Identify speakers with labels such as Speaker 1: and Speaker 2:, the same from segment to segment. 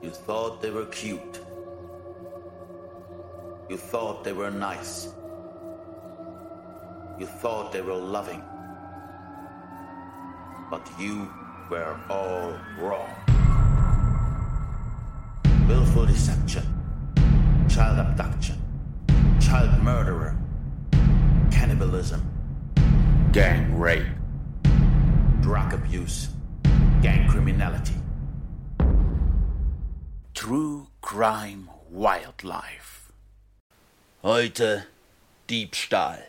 Speaker 1: You thought they were cute. You thought they were nice. You thought they were loving. But you were all wrong. Willful deception, child abduction, child murderer, cannibalism, gang rape, drug abuse, gang criminality. True Crime Wildlife. Heute Diebstahl.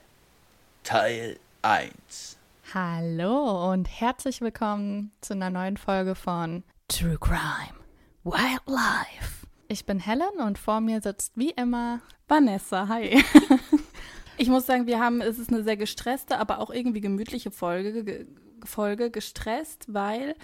Speaker 1: Teil 1.
Speaker 2: Hallo und herzlich willkommen zu einer neuen Folge von True Crime Wildlife. Ich bin Helen und vor mir sitzt wie immer
Speaker 3: Vanessa. Hi. ich muss sagen, wir haben, es ist eine sehr gestresste, aber auch irgendwie gemütliche Folge, ge Folge gestresst, weil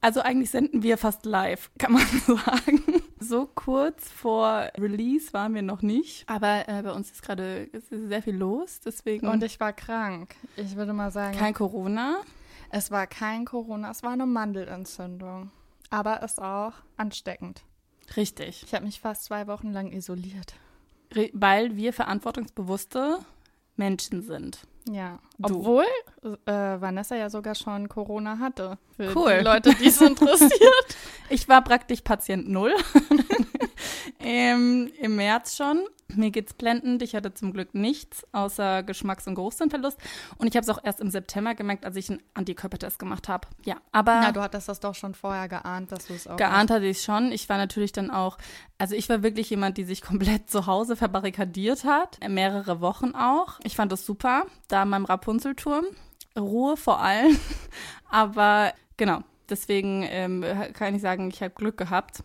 Speaker 3: also eigentlich senden wir fast live, kann man sagen. So kurz vor Release waren wir noch nicht. Aber äh, bei uns ist gerade sehr viel los, deswegen.
Speaker 2: Und ich war krank. Ich würde mal sagen.
Speaker 3: Kein Corona.
Speaker 2: Es war kein Corona, es war eine Mandelentzündung. Aber es ist auch ansteckend.
Speaker 3: Richtig.
Speaker 2: Ich habe mich fast zwei Wochen lang isoliert.
Speaker 3: Re weil wir verantwortungsbewusste Menschen sind.
Speaker 2: Ja, obwohl äh, Vanessa ja sogar schon Corona hatte.
Speaker 3: Für cool.
Speaker 2: die Leute, die es interessiert.
Speaker 3: ich war praktisch Patient Null. ähm, Im März schon. Mir geht's blendend. Ich hatte zum Glück nichts außer Geschmacks- und Geruchssinnverlust. Und ich habe es auch erst im September gemerkt, als ich einen Antikörpertest gemacht habe. Ja, aber.
Speaker 2: Na, du hattest das doch schon vorher geahnt, dass du es auch.
Speaker 3: Geahnt hatte ich schon. Ich war natürlich dann auch. Also ich war wirklich jemand, die sich komplett zu Hause verbarrikadiert hat. Mehrere Wochen auch. Ich fand das super. Da in meinem Rapunzelturm. Ruhe vor allem. aber genau. Deswegen ähm, kann ich sagen, ich habe Glück gehabt.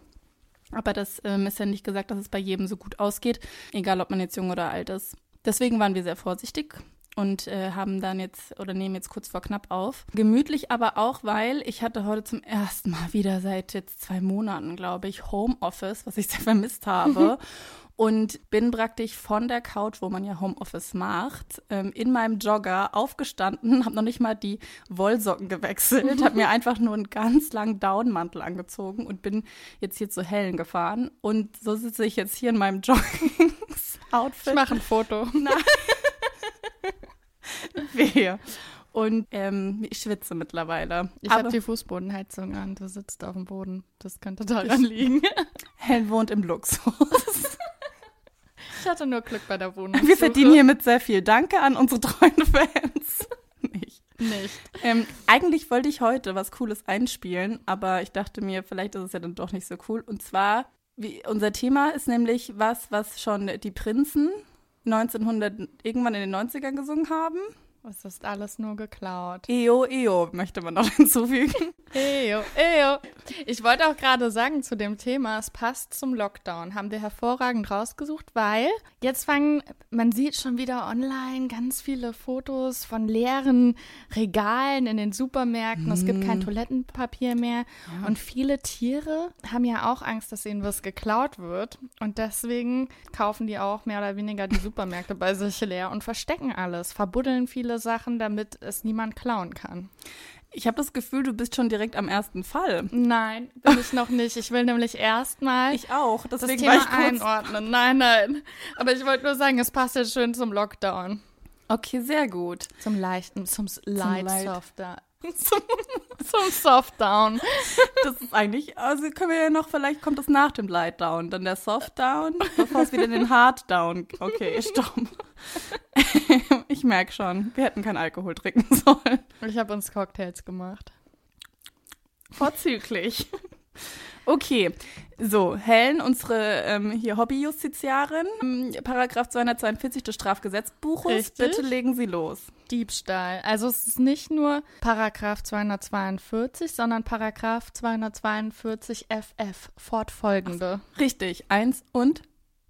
Speaker 3: Aber das ähm, ist ja nicht gesagt, dass es bei jedem so gut ausgeht, egal ob man jetzt jung oder alt ist. Deswegen waren wir sehr vorsichtig und äh, haben dann jetzt oder nehmen jetzt kurz vor knapp auf. Gemütlich aber auch, weil ich hatte heute zum ersten Mal wieder seit jetzt zwei Monaten, glaube ich, Homeoffice, was ich sehr vermisst habe. und bin praktisch von der Couch, wo man ja Homeoffice macht, ähm, in meinem Jogger aufgestanden, habe noch nicht mal die Wollsocken gewechselt, habe mir einfach nur einen ganz langen Downmantel angezogen und bin jetzt hier zu Hellen gefahren. Und so sitze ich jetzt hier in meinem Joggings-Outfit.
Speaker 2: Ich mache ein Foto.
Speaker 3: Nein. Wehe. Und ähm, ich schwitze mittlerweile.
Speaker 2: Ich habe die Fußbodenheizung an. Du sitzt auf dem Boden. Das könnte daran liegen.
Speaker 3: Helen wohnt im Luxus.
Speaker 2: Ich hatte nur Glück bei der Wohnung.
Speaker 3: Wir verdienen hiermit sehr viel. Danke an unsere treuen Fans.
Speaker 2: Nicht. Nicht.
Speaker 3: Ähm, eigentlich wollte ich heute was Cooles einspielen, aber ich dachte mir, vielleicht ist es ja dann doch nicht so cool. Und zwar, wie, unser Thema ist nämlich was, was schon die Prinzen 1900 irgendwann in den 90ern gesungen haben.
Speaker 2: Es ist alles nur geklaut.
Speaker 3: Eo, eo, möchte man noch hinzufügen.
Speaker 2: Eo, eo. Ich wollte auch gerade sagen zu dem Thema, es passt zum Lockdown. Haben wir hervorragend rausgesucht, weil jetzt fangen, man sieht schon wieder online ganz viele Fotos von leeren Regalen in den Supermärkten. Mm. Es gibt kein Toilettenpapier mehr. Ja. Und viele Tiere haben ja auch Angst, dass ihnen was geklaut wird. Und deswegen kaufen die auch mehr oder weniger die Supermärkte bei sich leer und verstecken alles, verbuddeln viele viele Sachen, damit es niemand klauen kann.
Speaker 3: Ich habe das Gefühl, du bist schon direkt am ersten Fall.
Speaker 2: Nein, bin ich noch nicht. Ich will nämlich erstmal
Speaker 3: ich auch,
Speaker 2: das Thema einordnen. Nein, nein. Aber ich wollte nur sagen, es passt jetzt schön zum Lockdown.
Speaker 3: Okay, sehr gut.
Speaker 2: Zum leichten, zum Light, zum Softer. Zum, zum Softdown.
Speaker 3: Das ist eigentlich, also können wir ja noch, vielleicht kommt das nach dem Lightdown, dann der Softdown, bevor es wieder in den Harddown. Okay, stopp. ich merke schon, wir hätten keinen Alkohol trinken sollen.
Speaker 2: Ich habe uns Cocktails gemacht.
Speaker 3: Vorzüglich. Okay, so, Helen, unsere ähm, hier Hobbyjustiziarin, ähm, Paragraph 242 des Strafgesetzbuches, Richtig. bitte legen Sie los.
Speaker 2: Diebstahl. Also es ist nicht nur Paragraph 242, sondern Paragraph 242 FF, fortfolgende.
Speaker 3: Ach, richtig, eins und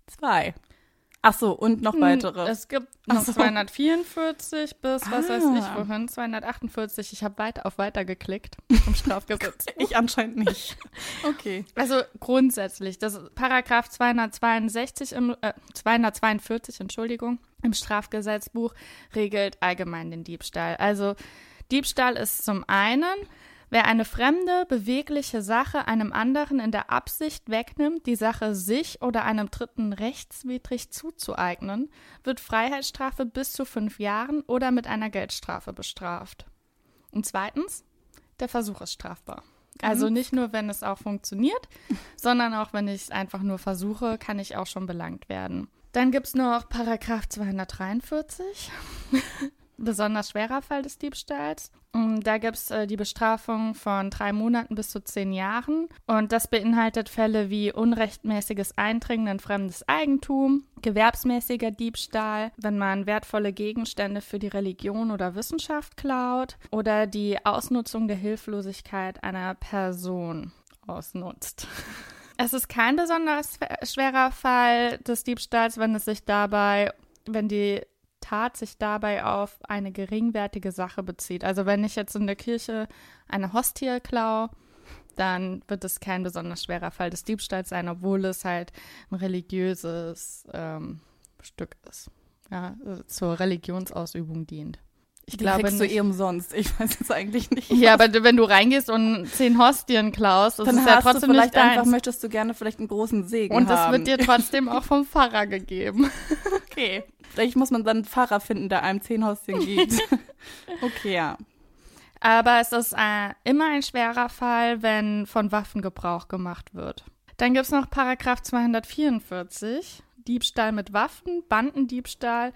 Speaker 3: zwei. Ach so, und noch hm, weitere.
Speaker 2: Es gibt noch so. 244 bis, ah. was weiß ich ah. wohin, 248. Ich habe weiter auf weiter geklickt im Strafgesetz.
Speaker 3: ich anscheinend nicht.
Speaker 2: Okay. Also grundsätzlich, das Paragraph 262 im, äh, 242, Entschuldigung, im Strafgesetzbuch regelt allgemein den Diebstahl. Also Diebstahl ist zum einen Wer eine fremde, bewegliche Sache einem anderen in der Absicht wegnimmt, die Sache sich oder einem Dritten rechtswidrig zuzueignen, wird Freiheitsstrafe bis zu fünf Jahren oder mit einer Geldstrafe bestraft. Und zweitens, der Versuch ist strafbar. Also nicht nur, wenn es auch funktioniert, sondern auch, wenn ich es einfach nur versuche, kann ich auch schon belangt werden. Dann gibt es noch Paragraph 243. besonders schwerer Fall des Diebstahls. Und da gibt es äh, die Bestrafung von drei Monaten bis zu zehn Jahren. Und das beinhaltet Fälle wie unrechtmäßiges Eindringen in fremdes Eigentum, gewerbsmäßiger Diebstahl, wenn man wertvolle Gegenstände für die Religion oder Wissenschaft klaut oder die Ausnutzung der Hilflosigkeit einer Person ausnutzt. Es ist kein besonders schwerer Fall des Diebstahls, wenn es sich dabei, wenn die Tat sich dabei auf eine geringwertige Sache bezieht. Also wenn ich jetzt in der Kirche eine Hostie klaue, dann wird es kein besonders schwerer Fall des Diebstahls sein, obwohl es halt ein religiöses ähm, Stück ist, ja, zur Religionsausübung dient.
Speaker 3: Ich Die glaube kriegst nicht. du eh umsonst. Ich weiß jetzt eigentlich nicht.
Speaker 2: Ja, aber wenn du reingehst und zehn Hostien klaust, das
Speaker 3: dann
Speaker 2: ist ja trotzdem
Speaker 3: du vielleicht
Speaker 2: nicht
Speaker 3: einfach möchtest du gerne vielleicht einen großen Segen
Speaker 2: und
Speaker 3: haben.
Speaker 2: Und das wird dir trotzdem auch vom Pfarrer gegeben.
Speaker 3: Okay. Vielleicht muss man dann einen Pfarrer finden, der einem zehn Hostien gibt. okay, ja.
Speaker 2: Aber es ist äh, immer ein schwerer Fall, wenn von Waffen Gebrauch gemacht wird. Dann gibt es noch Paragraph 244, Diebstahl mit Waffen, Bandendiebstahl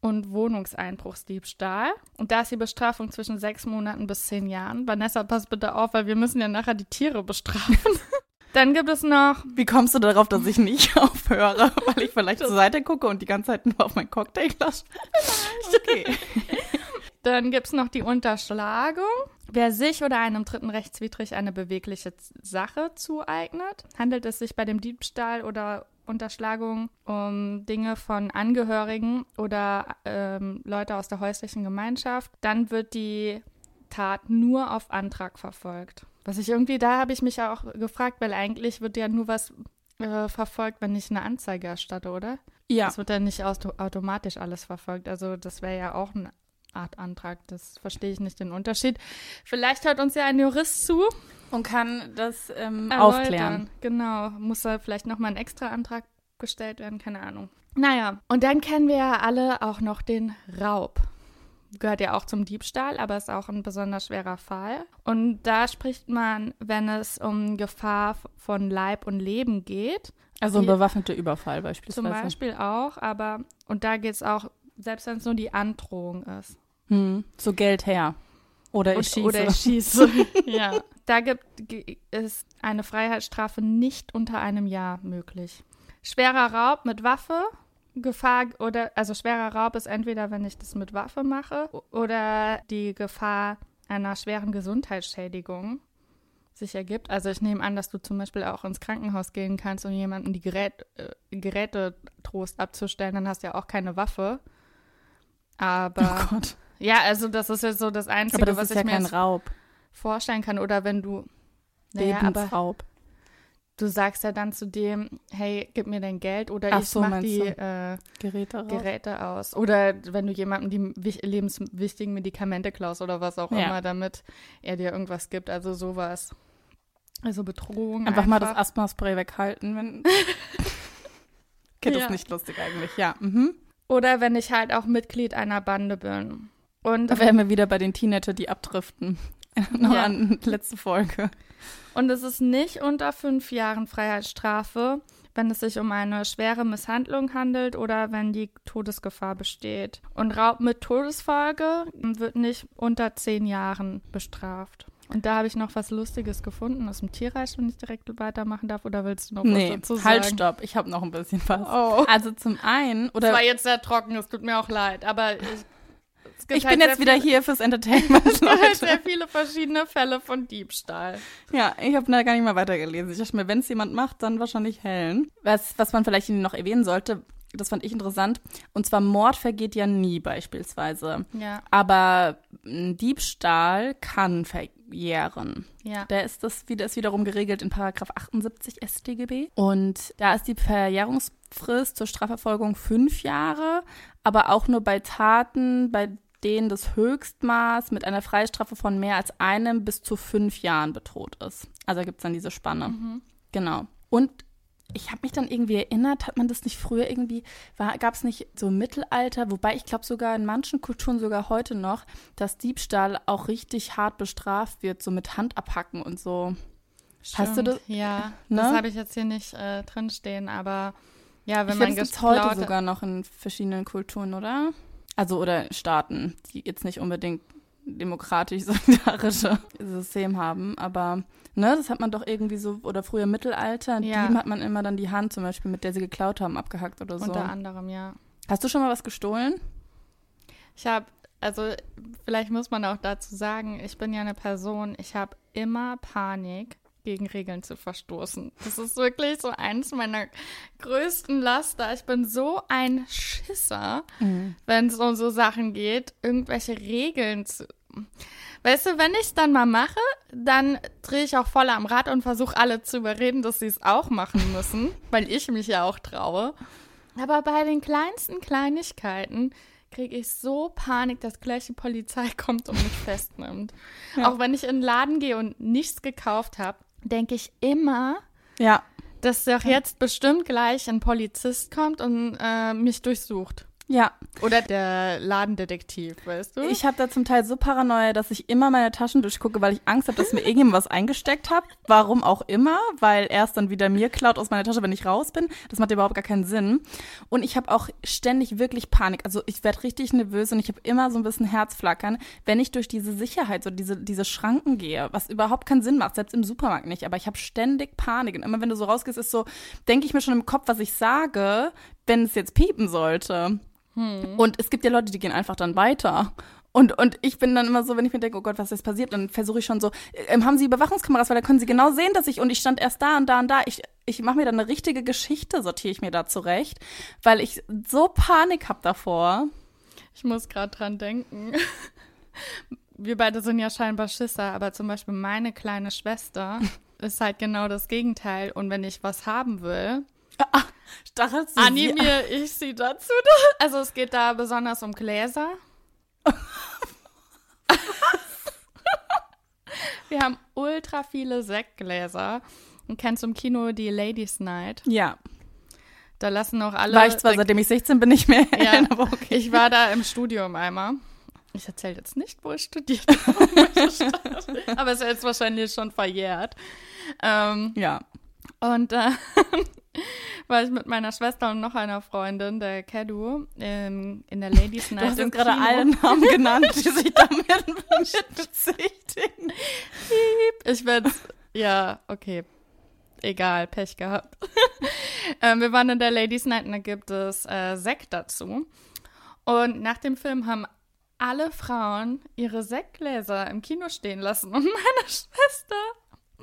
Speaker 2: und Wohnungseinbruchsdiebstahl. Und da ist die Bestrafung zwischen sechs Monaten bis zehn Jahren. Vanessa, pass bitte auf, weil wir müssen ja nachher die Tiere bestrafen. Dann gibt es noch.
Speaker 3: Wie kommst du darauf, dass ich nicht aufhöre? Weil ich vielleicht zur Seite gucke und die ganze Zeit nur auf mein Cocktailglas.
Speaker 2: okay. Dann gibt es noch die Unterschlagung. Wer sich oder einem Dritten rechtswidrig eine bewegliche Sache zueignet, handelt es sich bei dem Diebstahl oder Unterschlagung um Dinge von Angehörigen oder ähm, Leute aus der häuslichen Gemeinschaft, dann wird die Tat nur auf Antrag verfolgt. Was ich irgendwie, da habe ich mich ja auch gefragt, weil eigentlich wird ja nur was äh, verfolgt, wenn ich eine Anzeige erstatte, oder? Ja. Es wird ja nicht automatisch alles verfolgt. Also das wäre ja auch eine Art Antrag. Das verstehe ich nicht den Unterschied. Vielleicht hört uns ja ein Jurist zu.
Speaker 3: Und kann das ähm, aufklären.
Speaker 2: Genau. Muss da vielleicht nochmal ein extra Antrag gestellt werden? Keine Ahnung. Naja, und dann kennen wir ja alle auch noch den Raub gehört ja auch zum Diebstahl, aber ist auch ein besonders schwerer Fall. Und da spricht man, wenn es um Gefahr von Leib und Leben geht.
Speaker 3: Also ein bewaffneter Überfall beispielsweise.
Speaker 2: Zum Beispiel auch, aber und da geht es auch, selbst wenn es nur die Androhung ist.
Speaker 3: Hm, so Geld her. Oder ich schieße.
Speaker 2: Oder ich schieße. ja. Da gibt es eine Freiheitsstrafe nicht unter einem Jahr möglich. Schwerer Raub mit Waffe Gefahr oder also schwerer Raub ist entweder, wenn ich das mit Waffe mache oder die Gefahr einer schweren Gesundheitsschädigung sich ergibt. Also ich nehme an, dass du zum Beispiel auch ins Krankenhaus gehen kannst, um jemandem die Gerät, äh, Geräte Trost abzustellen, dann hast du ja auch keine Waffe. Aber
Speaker 3: oh Gott.
Speaker 2: Ja, also das ist jetzt so das Einzige,
Speaker 3: das
Speaker 2: was
Speaker 3: ich
Speaker 2: ja
Speaker 3: mir Raub.
Speaker 2: vorstellen kann. Oder wenn du naja,
Speaker 3: Lebensraub
Speaker 2: du sagst ja dann zu dem, hey, gib mir dein Geld oder Ach ich so, mach die äh, Geräte, Geräte, aus. Oder wenn du jemandem die lebenswichtigen Medikamente klaust oder was auch ja. immer, damit er dir irgendwas gibt. Also sowas. Also Bedrohung.
Speaker 3: Einfach, einfach. mal das Asthma-Spray weghalten, wenn. okay, das ja. ist nicht lustig eigentlich, ja. Mhm.
Speaker 2: Oder wenn ich halt auch Mitglied einer Bande bin.
Speaker 3: Und da wären wir wieder bei den Teenager, die abdriften. Noch ja. an letzte Folge.
Speaker 2: Und es ist nicht unter fünf Jahren Freiheitsstrafe, wenn es sich um eine schwere Misshandlung handelt oder wenn die Todesgefahr besteht. Und Raub mit Todesfolge wird nicht unter zehn Jahren bestraft. Und da habe ich noch was Lustiges gefunden aus dem Tierreich, wenn ich direkt weitermachen darf. Oder willst du noch nee, was dazu sagen?
Speaker 3: Halt, stopp. Ich habe noch ein bisschen was. Oh. Also zum einen, oder.
Speaker 2: Es war jetzt sehr trocken, es tut mir auch leid, aber ich
Speaker 3: ich halt bin jetzt wieder hier fürs Entertainment. Es gibt
Speaker 2: halt sehr viele verschiedene Fälle von Diebstahl.
Speaker 3: Ja, ich habe da gar nicht mal weitergelesen. Ich dachte mir, wenn es jemand macht, dann wahrscheinlich Helen. Was, was man vielleicht noch erwähnen sollte, das fand ich interessant. Und zwar Mord vergeht ja nie beispielsweise.
Speaker 2: Ja.
Speaker 3: Aber Diebstahl kann verjähren.
Speaker 2: Ja.
Speaker 3: Da ist das wieder ist wiederum geregelt in Paragraph 78 StGB. Und da ist die Verjährungsfrist zur Strafverfolgung fünf Jahre, aber auch nur bei Taten, bei denen das Höchstmaß mit einer Freistrafe von mehr als einem bis zu fünf Jahren bedroht ist. Also gibt es dann diese Spanne. Genau. Und ich habe mich dann irgendwie erinnert, hat man das nicht früher irgendwie, gab es nicht so im Mittelalter, wobei ich glaube sogar in manchen Kulturen sogar heute noch, dass Diebstahl auch richtig hart bestraft wird, so mit Hand abhacken und so. Hast du
Speaker 2: Stimmt,
Speaker 3: das?
Speaker 2: Ja,
Speaker 3: Ne?
Speaker 2: das habe ich jetzt hier nicht äh, drinstehen, aber ja, wenn
Speaker 3: ich
Speaker 2: man
Speaker 3: glaube, es gibt's heute sogar noch in verschiedenen Kulturen, oder? Also, oder Staaten, die jetzt nicht unbedingt demokratisch solidarische System haben, aber ne, das hat man doch irgendwie so, oder früher Mittelalter,
Speaker 2: Ja.
Speaker 3: Dieben hat man immer dann die Hand zum Beispiel, mit der sie geklaut haben, abgehackt oder so.
Speaker 2: Unter anderem, ja.
Speaker 3: Hast du schon mal was gestohlen?
Speaker 2: Ich habe, also vielleicht muss man auch dazu sagen, ich bin ja eine Person, ich habe immer Panik, gegen Regeln zu verstoßen. Das ist wirklich so eins meiner größten Laster. Ich bin so ein Schisser, wenn es um so Sachen geht, irgendwelche Regeln zu. Weißt du, wenn ich es dann mal mache, dann drehe ich auch voll am Rad und versuche alle zu überreden, dass sie es auch machen müssen, weil ich mich ja auch traue. Aber bei den kleinsten Kleinigkeiten kriege ich so Panik, dass gleich die Polizei kommt und mich festnimmt. Auch wenn ich in den Laden gehe und nichts gekauft habe, denke ich immer,
Speaker 3: Ja.
Speaker 2: dass doch jetzt bestimmt gleich ein Polizist kommt und äh, mich durchsucht.
Speaker 3: Ja,
Speaker 2: Oder der Ladendetektiv, weißt du?
Speaker 3: ich habe da zum Teil so Paranoia, dass ich immer meine Taschen durchgucke, weil ich Angst habe, dass mir irgendjemand was eingesteckt hat. Warum auch immer, weil er es dann wieder mir klaut aus meiner Tasche, wenn ich raus bin. Das macht überhaupt gar keinen Sinn. Und ich habe auch ständig wirklich Panik. Also ich werde richtig nervös und ich habe immer so ein bisschen Herzflackern, wenn ich durch diese Sicherheit, so diese, diese Schranken gehe, was überhaupt keinen Sinn macht, selbst im Supermarkt nicht. Aber ich habe ständig Panik. Und immer wenn du so rausgehst, ist so, denke ich mir schon im Kopf, was ich sage, wenn es jetzt piepen sollte. Und es gibt ja Leute, die gehen einfach dann weiter. Und, und ich bin dann immer so, wenn ich mir denke, oh Gott, was ist passiert, dann versuche ich schon so, ähm, haben Sie Überwachungskameras, weil da können Sie genau sehen, dass ich, und ich stand erst da und da und da. Ich, ich mache mir dann eine richtige Geschichte, sortiere ich mir da zurecht, weil ich so Panik habe davor.
Speaker 2: Ich muss gerade dran denken. Wir beide sind ja scheinbar Schisser, aber zum Beispiel meine kleine Schwester ist halt genau das Gegenteil. Und wenn ich was haben will,
Speaker 3: Stachelst du sie?
Speaker 2: animiere ich sie dazu. Also es geht da besonders um Gläser. Wir haben ultra viele Sektgläser. Und kennst du im Kino die Ladies Night?
Speaker 3: Ja,
Speaker 2: Da lassen auch alle.
Speaker 3: war ich zwar, seitdem ich 16 bin, nicht mehr.
Speaker 2: Ja,
Speaker 3: aber okay.
Speaker 2: Ich war da im Studium einmal. Ich erzähle jetzt nicht, wo ich studiert habe. aber es ist jetzt wahrscheinlich schon verjährt. Ähm,
Speaker 3: Ja.
Speaker 2: und äh, war ich mit meiner Schwester und noch einer Freundin, der Kedu, ähm, in der Ladies Night.
Speaker 3: Du hast jetzt gerade alle Namen genannt, die sich damit mit bezichtigen.
Speaker 2: Ich werde ja, okay. Egal, Pech gehabt. ähm, wir waren in der Ladies Night und da gibt es äh, Sekt dazu. Und nach dem Film haben alle Frauen ihre Sektgläser im Kino stehen lassen. Und meine Schwester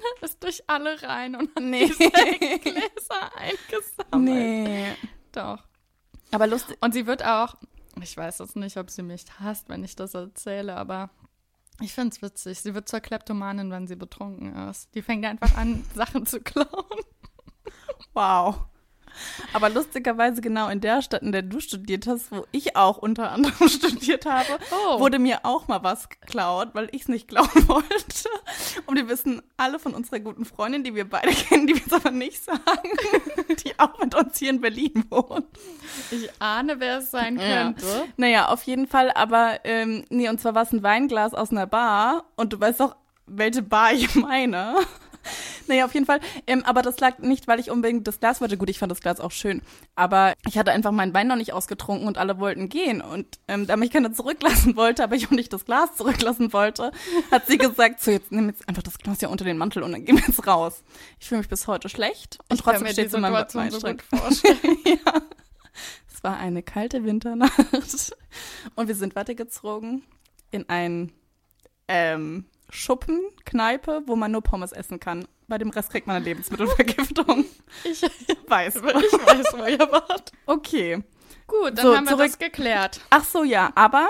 Speaker 2: ist durch alle rein und hat
Speaker 3: Nee.
Speaker 2: die Sektgläser eingesammelt.
Speaker 3: Nee.
Speaker 2: Doch.
Speaker 3: Aber lustig.
Speaker 2: Und sie wird auch, ich weiß jetzt nicht, ob sie mich hasst, wenn ich das erzähle, aber ich finde es witzig. Sie wird zur Kleptomanin, wenn sie betrunken ist. Die fängt einfach an, Sachen zu klauen.
Speaker 3: Wow. Aber lustigerweise genau in der Stadt, in der du studiert hast, wo ich auch unter anderem studiert habe,
Speaker 2: Oh.
Speaker 3: wurde mir auch mal was geklaut, weil ich es nicht klauen wollte. Und wir wissen alle von unserer guten Freundin, die wir beide kennen, die wir jetzt aber nicht sagen, die auch mit uns hier in Berlin wohnt.
Speaker 2: Ich ahne, wer es sein
Speaker 3: Ja.
Speaker 2: könnte.
Speaker 3: Naja, auf jeden Fall, aber ähm, nee, und zwar war es ein Weinglas aus einer Bar und du weißt doch, welche Bar ich meine. Naja, auf jeden Fall. Ähm, aber das lag nicht, weil ich unbedingt das Glas wollte. Gut, ich fand das Glas auch schön. Aber ich hatte einfach meinen Wein noch nicht ausgetrunken und alle wollten gehen. Und ähm, da mich keiner zurücklassen wollte, aber ich auch nicht das Glas zurücklassen wollte, hat sie gesagt, so jetzt nimm jetzt einfach das Glas ja unter den Mantel und dann gehen wir jetzt raus. Ich fühle mich bis heute schlecht. Und
Speaker 2: Ich
Speaker 3: trotzdem steht es in meinem
Speaker 2: Situation so
Speaker 3: Weinschrank. ja. Es war eine kalte Winternacht und wir sind weitergezogen in ein ähm, Schuppen, Kneipe, wo man nur Pommes essen kann. Bei dem Rest kriegt man eine Lebensmittelvergiftung.
Speaker 2: Ich,
Speaker 3: Weiß.
Speaker 2: ich weiß, wo ihr wart.
Speaker 3: Okay.
Speaker 2: Gut, dann
Speaker 3: So,
Speaker 2: haben wir
Speaker 3: zurück-
Speaker 2: das geklärt.
Speaker 3: Ach so, ja, aber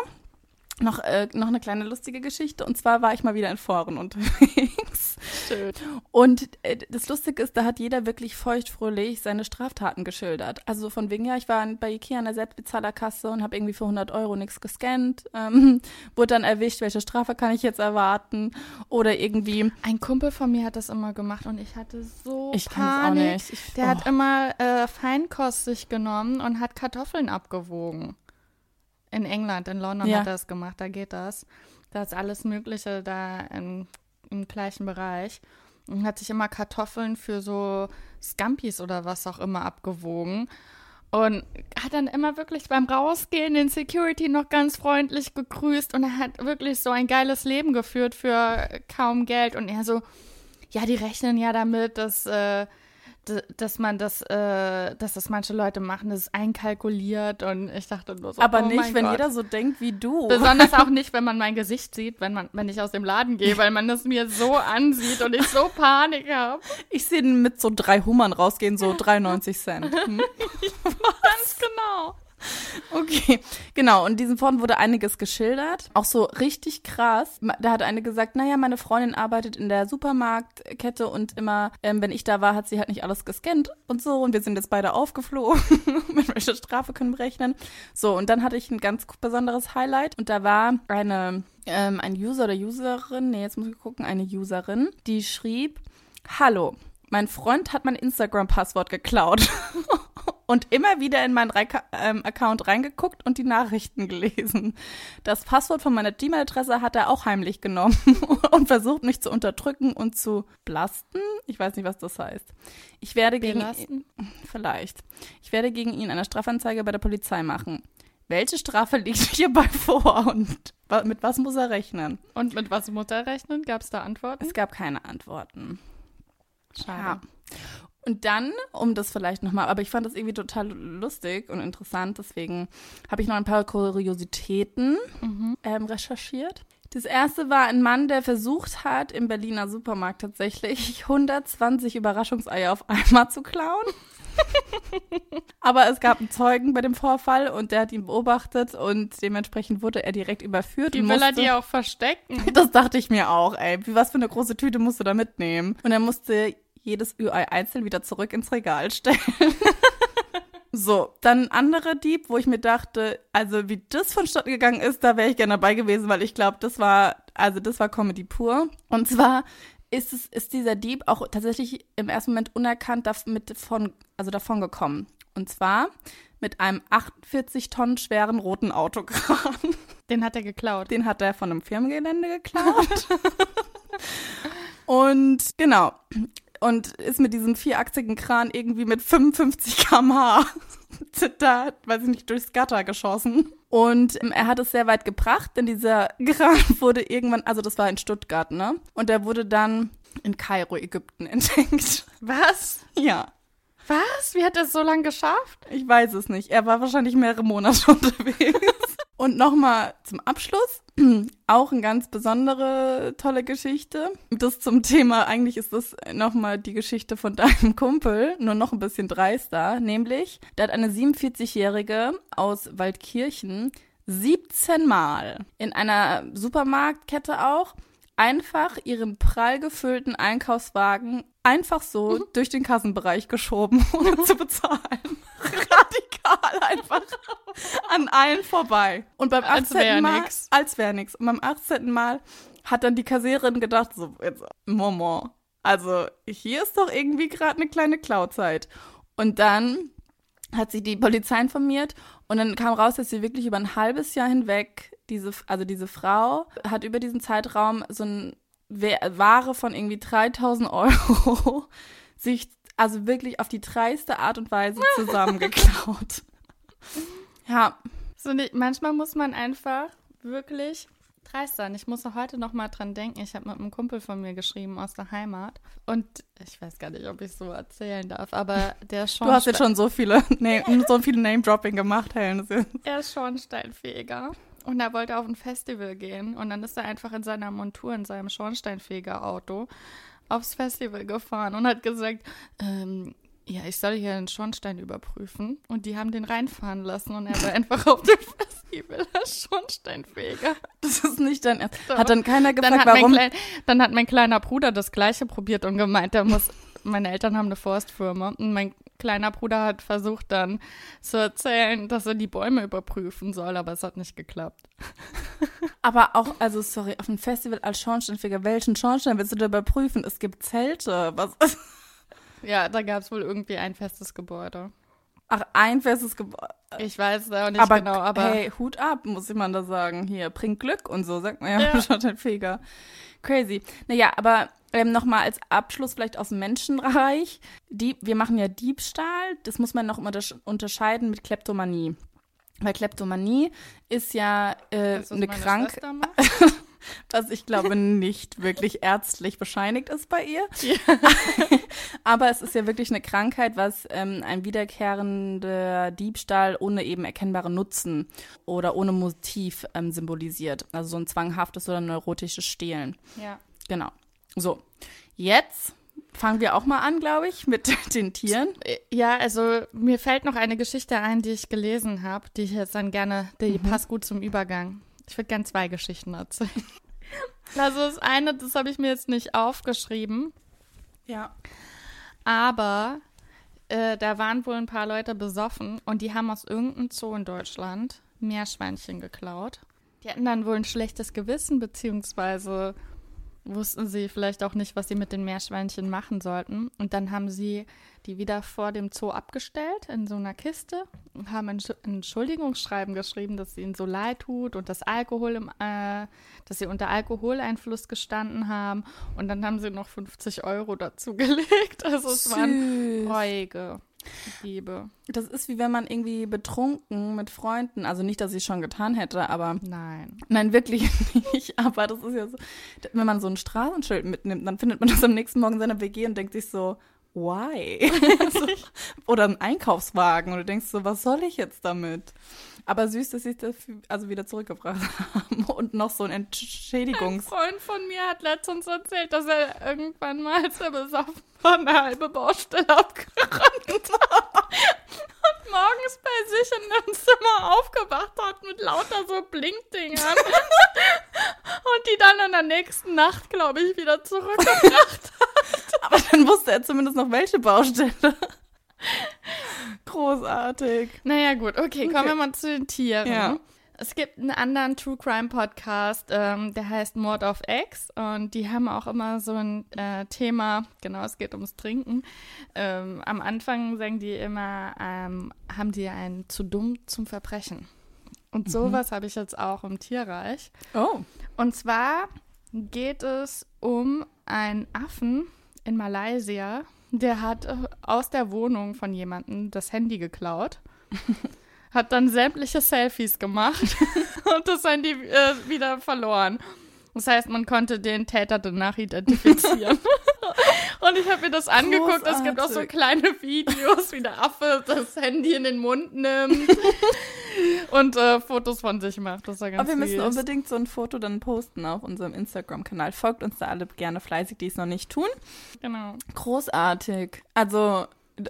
Speaker 3: noch, äh, noch eine kleine lustige Geschichte. Und zwar war ich mal wieder in Foren unterwegs.
Speaker 2: Schön.
Speaker 3: Und äh, das Lustige ist, da hat jeder wirklich feuchtfröhlich seine Straftaten geschildert. Also von wegen, ja, ich war bei Ikea an der Selbstbezahlerkasse und habe irgendwie für 100 Euro nichts gescannt. Ähm, wurde dann erwischt, welche Strafe kann ich jetzt erwarten? Oder irgendwie...
Speaker 2: Ein Kumpel von mir hat das immer gemacht und ich hatte so
Speaker 3: Ich kann es auch
Speaker 2: Panik.
Speaker 3: nicht. Ich,
Speaker 2: Der
Speaker 3: oh.
Speaker 2: hat immer äh, Feinkost sich genommen und hat Kartoffeln abgewogen. In England, in London
Speaker 3: Ja.
Speaker 2: hat er das gemacht, da geht das. Da ist alles Mögliche da im, im gleichen Bereich. Und hat sich immer Kartoffeln für so Scampis oder was auch immer abgewogen. Und hat dann immer wirklich beim Rausgehen den Security noch ganz freundlich gegrüßt und er hat wirklich so ein geiles Leben geführt für kaum Geld. Und er so, ja, die rechnen ja damit, dass, äh, dass man das, äh, dass das manche Leute machen, das ist einkalkuliert. Und ich dachte nur so,
Speaker 3: Aber
Speaker 2: oh
Speaker 3: nicht, wenn
Speaker 2: Gott.
Speaker 3: jeder so denkt wie du.
Speaker 2: Besonders auch nicht, wenn man mein Gesicht sieht, wenn man, wenn ich aus dem Laden gehe, weil man das mir so ansieht und ich so Panik habe.
Speaker 3: Ich sehe den mit so drei Hummern rausgehen, so 93 Cent. Hm?
Speaker 2: Ganz genau.
Speaker 3: Okay, genau. Und in diesem Foren wurde einiges geschildert. Auch so richtig krass. Da hat eine gesagt, naja, meine Freundin arbeitet in der Supermarktkette und immer, ähm, wenn ich da war, hat sie halt nicht alles gescannt und so. Und wir sind jetzt beide aufgeflogen. Mit welcher Strafe können wir rechnen? So, und dann hatte ich ein ganz besonderes Highlight. Und da war eine, ähm, ein User oder Userin, nee, jetzt muss ich gucken, eine Userin, die schrieb, Hallo, mein Freund hat mein Instagram-Passwort geklaut und immer wieder in meinen Reika ähm, Account reingeguckt und die Nachrichten gelesen. Das Passwort von meiner Gmail-Adresse hat er auch heimlich genommen und versucht mich zu unterdrücken und zu blasten. Ich weiß nicht, was das heißt. Ich werde gegen
Speaker 2: Belasten?
Speaker 3: vielleicht. Ich werde gegen ihn eine Strafanzeige bei der Polizei machen. Welche Strafe liegt hierbei vor und mit was muss er rechnen?
Speaker 2: Und mit was muss er rechnen? Gab es da Antworten?
Speaker 3: Es gab keine Antworten.
Speaker 2: Schade.
Speaker 3: Ja. Und dann, um das vielleicht nochmal, aber ich fand das irgendwie total lustig und interessant, deswegen habe ich noch ein paar Kuriositäten ähm, recherchiert. Das erste war ein Mann, der versucht hat, im Berliner Supermarkt tatsächlich 120 Überraschungseier auf einmal zu klauen. Aber es gab einen Zeugen bei dem Vorfall und der hat ihn beobachtet und dementsprechend wurde er direkt überführt.
Speaker 2: Wie
Speaker 3: und
Speaker 2: will er die auch verstecken?
Speaker 3: das dachte ich mir auch, ey. Was für eine große Tüte musst du da mitnehmen? Und er musste jedes Ü-Ei einzeln wieder zurück ins Regal stellen. so, dann ein anderer Dieb, wo ich mir dachte, also wie das vonstatten gegangen ist, da wäre ich gerne dabei gewesen, weil ich glaube, das war, also das war Comedy pur. Und zwar ist es, ist dieser Dieb auch tatsächlich im ersten Moment unerkannt damit von, also davon gekommen. Und zwar mit einem 48 Tonnen schweren roten Autokran.
Speaker 2: Den hat er geklaut.
Speaker 3: Den hat er von einem Firmengelände geklaut. und genau. Und ist mit diesem vierachsigen Kran irgendwie mit 55 km/h da, weiß ich nicht, durchs Gatter geschossen. Und ähm, er hat es sehr weit gebracht, denn dieser Kran wurde irgendwann, also das war in Stuttgart, ne? Und der wurde dann in Kairo, Ägypten entdeckt.
Speaker 2: Was?
Speaker 3: Ja.
Speaker 2: Was? Wie hat er es so lange geschafft?
Speaker 3: Ich weiß es nicht. Er war wahrscheinlich mehrere Monate unterwegs. Und nochmal zum Abschluss. Auch eine ganz besondere, tolle Geschichte. Das zum Thema, eigentlich ist das nochmal die Geschichte von deinem Kumpel, nur noch ein bisschen dreister. Nämlich, da hat eine 47-Jährige aus Waldkirchen 17 Mal in einer Supermarktkette auch einfach ihren prall gefüllten Einkaufswagen einfach so durch den Kassenbereich geschoben, ohne zu bezahlen. Radikal einfach an allen vorbei. Und beim
Speaker 2: Als
Speaker 3: 18.
Speaker 2: wär
Speaker 3: Mal,
Speaker 2: nix.
Speaker 3: als wäre nix. Und beim 18. Mal hat dann die Kassiererin gedacht, so, jetzt, Moment, also hier ist doch irgendwie gerade eine kleine Klauzeit. Und dann hat sie die Polizei informiert und dann kam raus, dass sie wirklich über ein halbes Jahr hinweg, diese, also diese Frau hat über diesen Zeitraum so ein Ware von irgendwie 3000 Euro sich also wirklich auf die dreiste Art und Weise zusammengeklaut. Ja,
Speaker 2: So manchmal muss man einfach wirklich dreist sein. Ich muss auch heute noch mal dran denken. Ich habe mit einem Kumpel von mir geschrieben aus der Heimat. Und ich weiß gar nicht, ob ich so erzählen darf, aber der schon.
Speaker 3: du hast jetzt schon so viele, nee, so viele Name-Dropping gemacht, Helen.
Speaker 2: Er ist Schornsteinfeger. Und er wollte auf ein Festival gehen. Und dann ist er einfach in seiner Montur, in seinem Schornsteinfeger-Auto, aufs Festival gefahren und hat gesagt, ähm, ja, ich soll hier einen Schornstein überprüfen. Und die haben den reinfahren lassen und er war einfach auf dem Festival als Schornsteinfeger.
Speaker 3: Das ist nicht dein Ernst. Hat dann keiner
Speaker 2: Dann
Speaker 3: gefragt,
Speaker 2: mein
Speaker 3: warum?
Speaker 2: klein, dann hat mein kleiner Bruder das gleiche probiert und gemeint, er muss, meine Eltern haben eine Forstfirma und mein kleiner Bruder hat versucht dann zu erzählen, dass er die Bäume überprüfen soll, aber es hat nicht geklappt.
Speaker 3: Aber auch, also sorry, auf einem Festival als Schornsteinfeger, welchen Schornstein willst du dabei prüfen? Es gibt Zelte. Was?
Speaker 2: Ja, da gab es wohl irgendwie ein festes Gebäude.
Speaker 3: Ach, ein festes Gebäude.
Speaker 2: Ich weiß da auch nicht
Speaker 3: aber,
Speaker 2: genau, aber
Speaker 3: hey, Hut ab, muss man da sagen. Hier, bringt Glück und so, sagt man ja,
Speaker 2: Ja.
Speaker 3: ja. Schornsteinfeger. Crazy. Naja, aber ähm, nochmal als Abschluss vielleicht aus dem Menschenreich. Dieb, wir machen ja Diebstahl, das muss man noch immer untersch- unterscheiden mit Kleptomanie. Weil Kleptomanie ist ja äh,
Speaker 2: das,
Speaker 3: eine Krankheit. was ich glaube nicht wirklich ärztlich bescheinigt ist bei ihr. Aber es ist ja wirklich eine Krankheit, was ähm, ein wiederkehrender Diebstahl ohne eben erkennbaren Nutzen oder ohne Motiv ähm, symbolisiert. Also so ein zwanghaftes oder neurotisches Stehlen.
Speaker 2: Ja.
Speaker 3: Genau. So, jetzt fangen wir auch mal an, glaube ich, mit den Tieren.
Speaker 2: Ja, also mir fällt noch eine Geschichte ein, die ich gelesen habe, die ich jetzt dann gerne, die passt gut zum Übergang. Ich würde gerne zwei Geschichten erzählen. Also das eine, das habe ich mir jetzt nicht aufgeschrieben,
Speaker 3: Ja.
Speaker 2: aber äh, da waren wohl ein paar Leute besoffen und die haben aus irgendeinem Zoo in Deutschland Meerschweinchen geklaut. Die hatten dann wohl ein schlechtes Gewissen, beziehungsweise wussten sie vielleicht auch nicht, was sie mit den Meerschweinchen machen sollten. Und dann haben sie die wieder vor dem Zoo abgestellt in so einer Kiste und haben ein Schu- ein Entschuldigungsschreiben geschrieben, dass es ihnen so leid tut und dass Alkohol im, äh, dass sie unter Alkoholeinfluss gestanden haben. Und dann haben sie noch 50 Euro dazu gelegt. Also es waren
Speaker 3: Süß.
Speaker 2: Diebe.
Speaker 3: Das ist wie wenn man irgendwie betrunken mit Freunden, also nicht, dass ich schon getan hätte, aber
Speaker 2: Nein.
Speaker 3: Nein, wirklich nicht. Aber das ist ja so, wenn man so ein Straßenschild mitnimmt, dann findet man das am nächsten Morgen in seiner WG und denkt sich so, why? so, oder ein Einkaufswagen und du denkst so, was soll ich jetzt damit? Aber süß, dass sie es dafür also wieder zurückgebracht haben und noch so ein
Speaker 2: Ein
Speaker 3: Entschädigungs...
Speaker 2: Freund von mir hat letztens erzählt, dass er irgendwann mal, als er besoffen war, eine halbe Baustelle abgerannt sich in dem Zimmer aufgewacht hat mit lauter so Blinkdingern. Und die dann in der nächsten Nacht, glaube ich, wieder zurückgebracht.
Speaker 3: Aber dann wusste er zumindest noch welche Baustelle. Großartig.
Speaker 2: Naja, gut, okay, kommen
Speaker 3: Okay.
Speaker 2: wir mal zu den Tieren.
Speaker 3: Ja.
Speaker 2: Es gibt einen anderen True Crime Podcast, ähm, der heißt Mord of X und die haben auch immer so ein äh, Thema, genau, es geht ums Trinken. Ähm, am Anfang sagen die immer, ähm, haben die einen zu dumm zum Verbrechen. Und sowas habe ich jetzt auch im Tierreich.
Speaker 3: Oh.
Speaker 2: Und zwar geht es um einen Affen in Malaysia, der hat äh, aus der Wohnung von jemandem das Handy geklaut, hat dann sämtliche Selfies gemacht und das Handy äh, wieder verloren. Das heißt, man konnte den Täter danach identifizieren. und ich habe mir das angeguckt. Es gibt auch so
Speaker 3: Großartig.
Speaker 2: kleine Videos, wie der Affe das Handy in den Mund nimmt und äh, Fotos von sich macht. Das war ganz
Speaker 3: Aber wir müssen unbedingt so ein Foto dann posten auf unserem Instagram-Kanal. Folgt uns da alle gerne fleißig, die es noch nicht tun.
Speaker 2: Genau.
Speaker 3: Großartig. Also,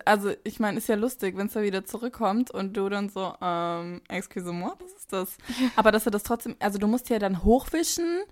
Speaker 3: also ich meine, ist ja lustig, wenn es da wieder zurückkommt und du dann so, ähm, excuse-moi, was ist das? Aber dass er das trotzdem, also du musst ja dann hochwischen.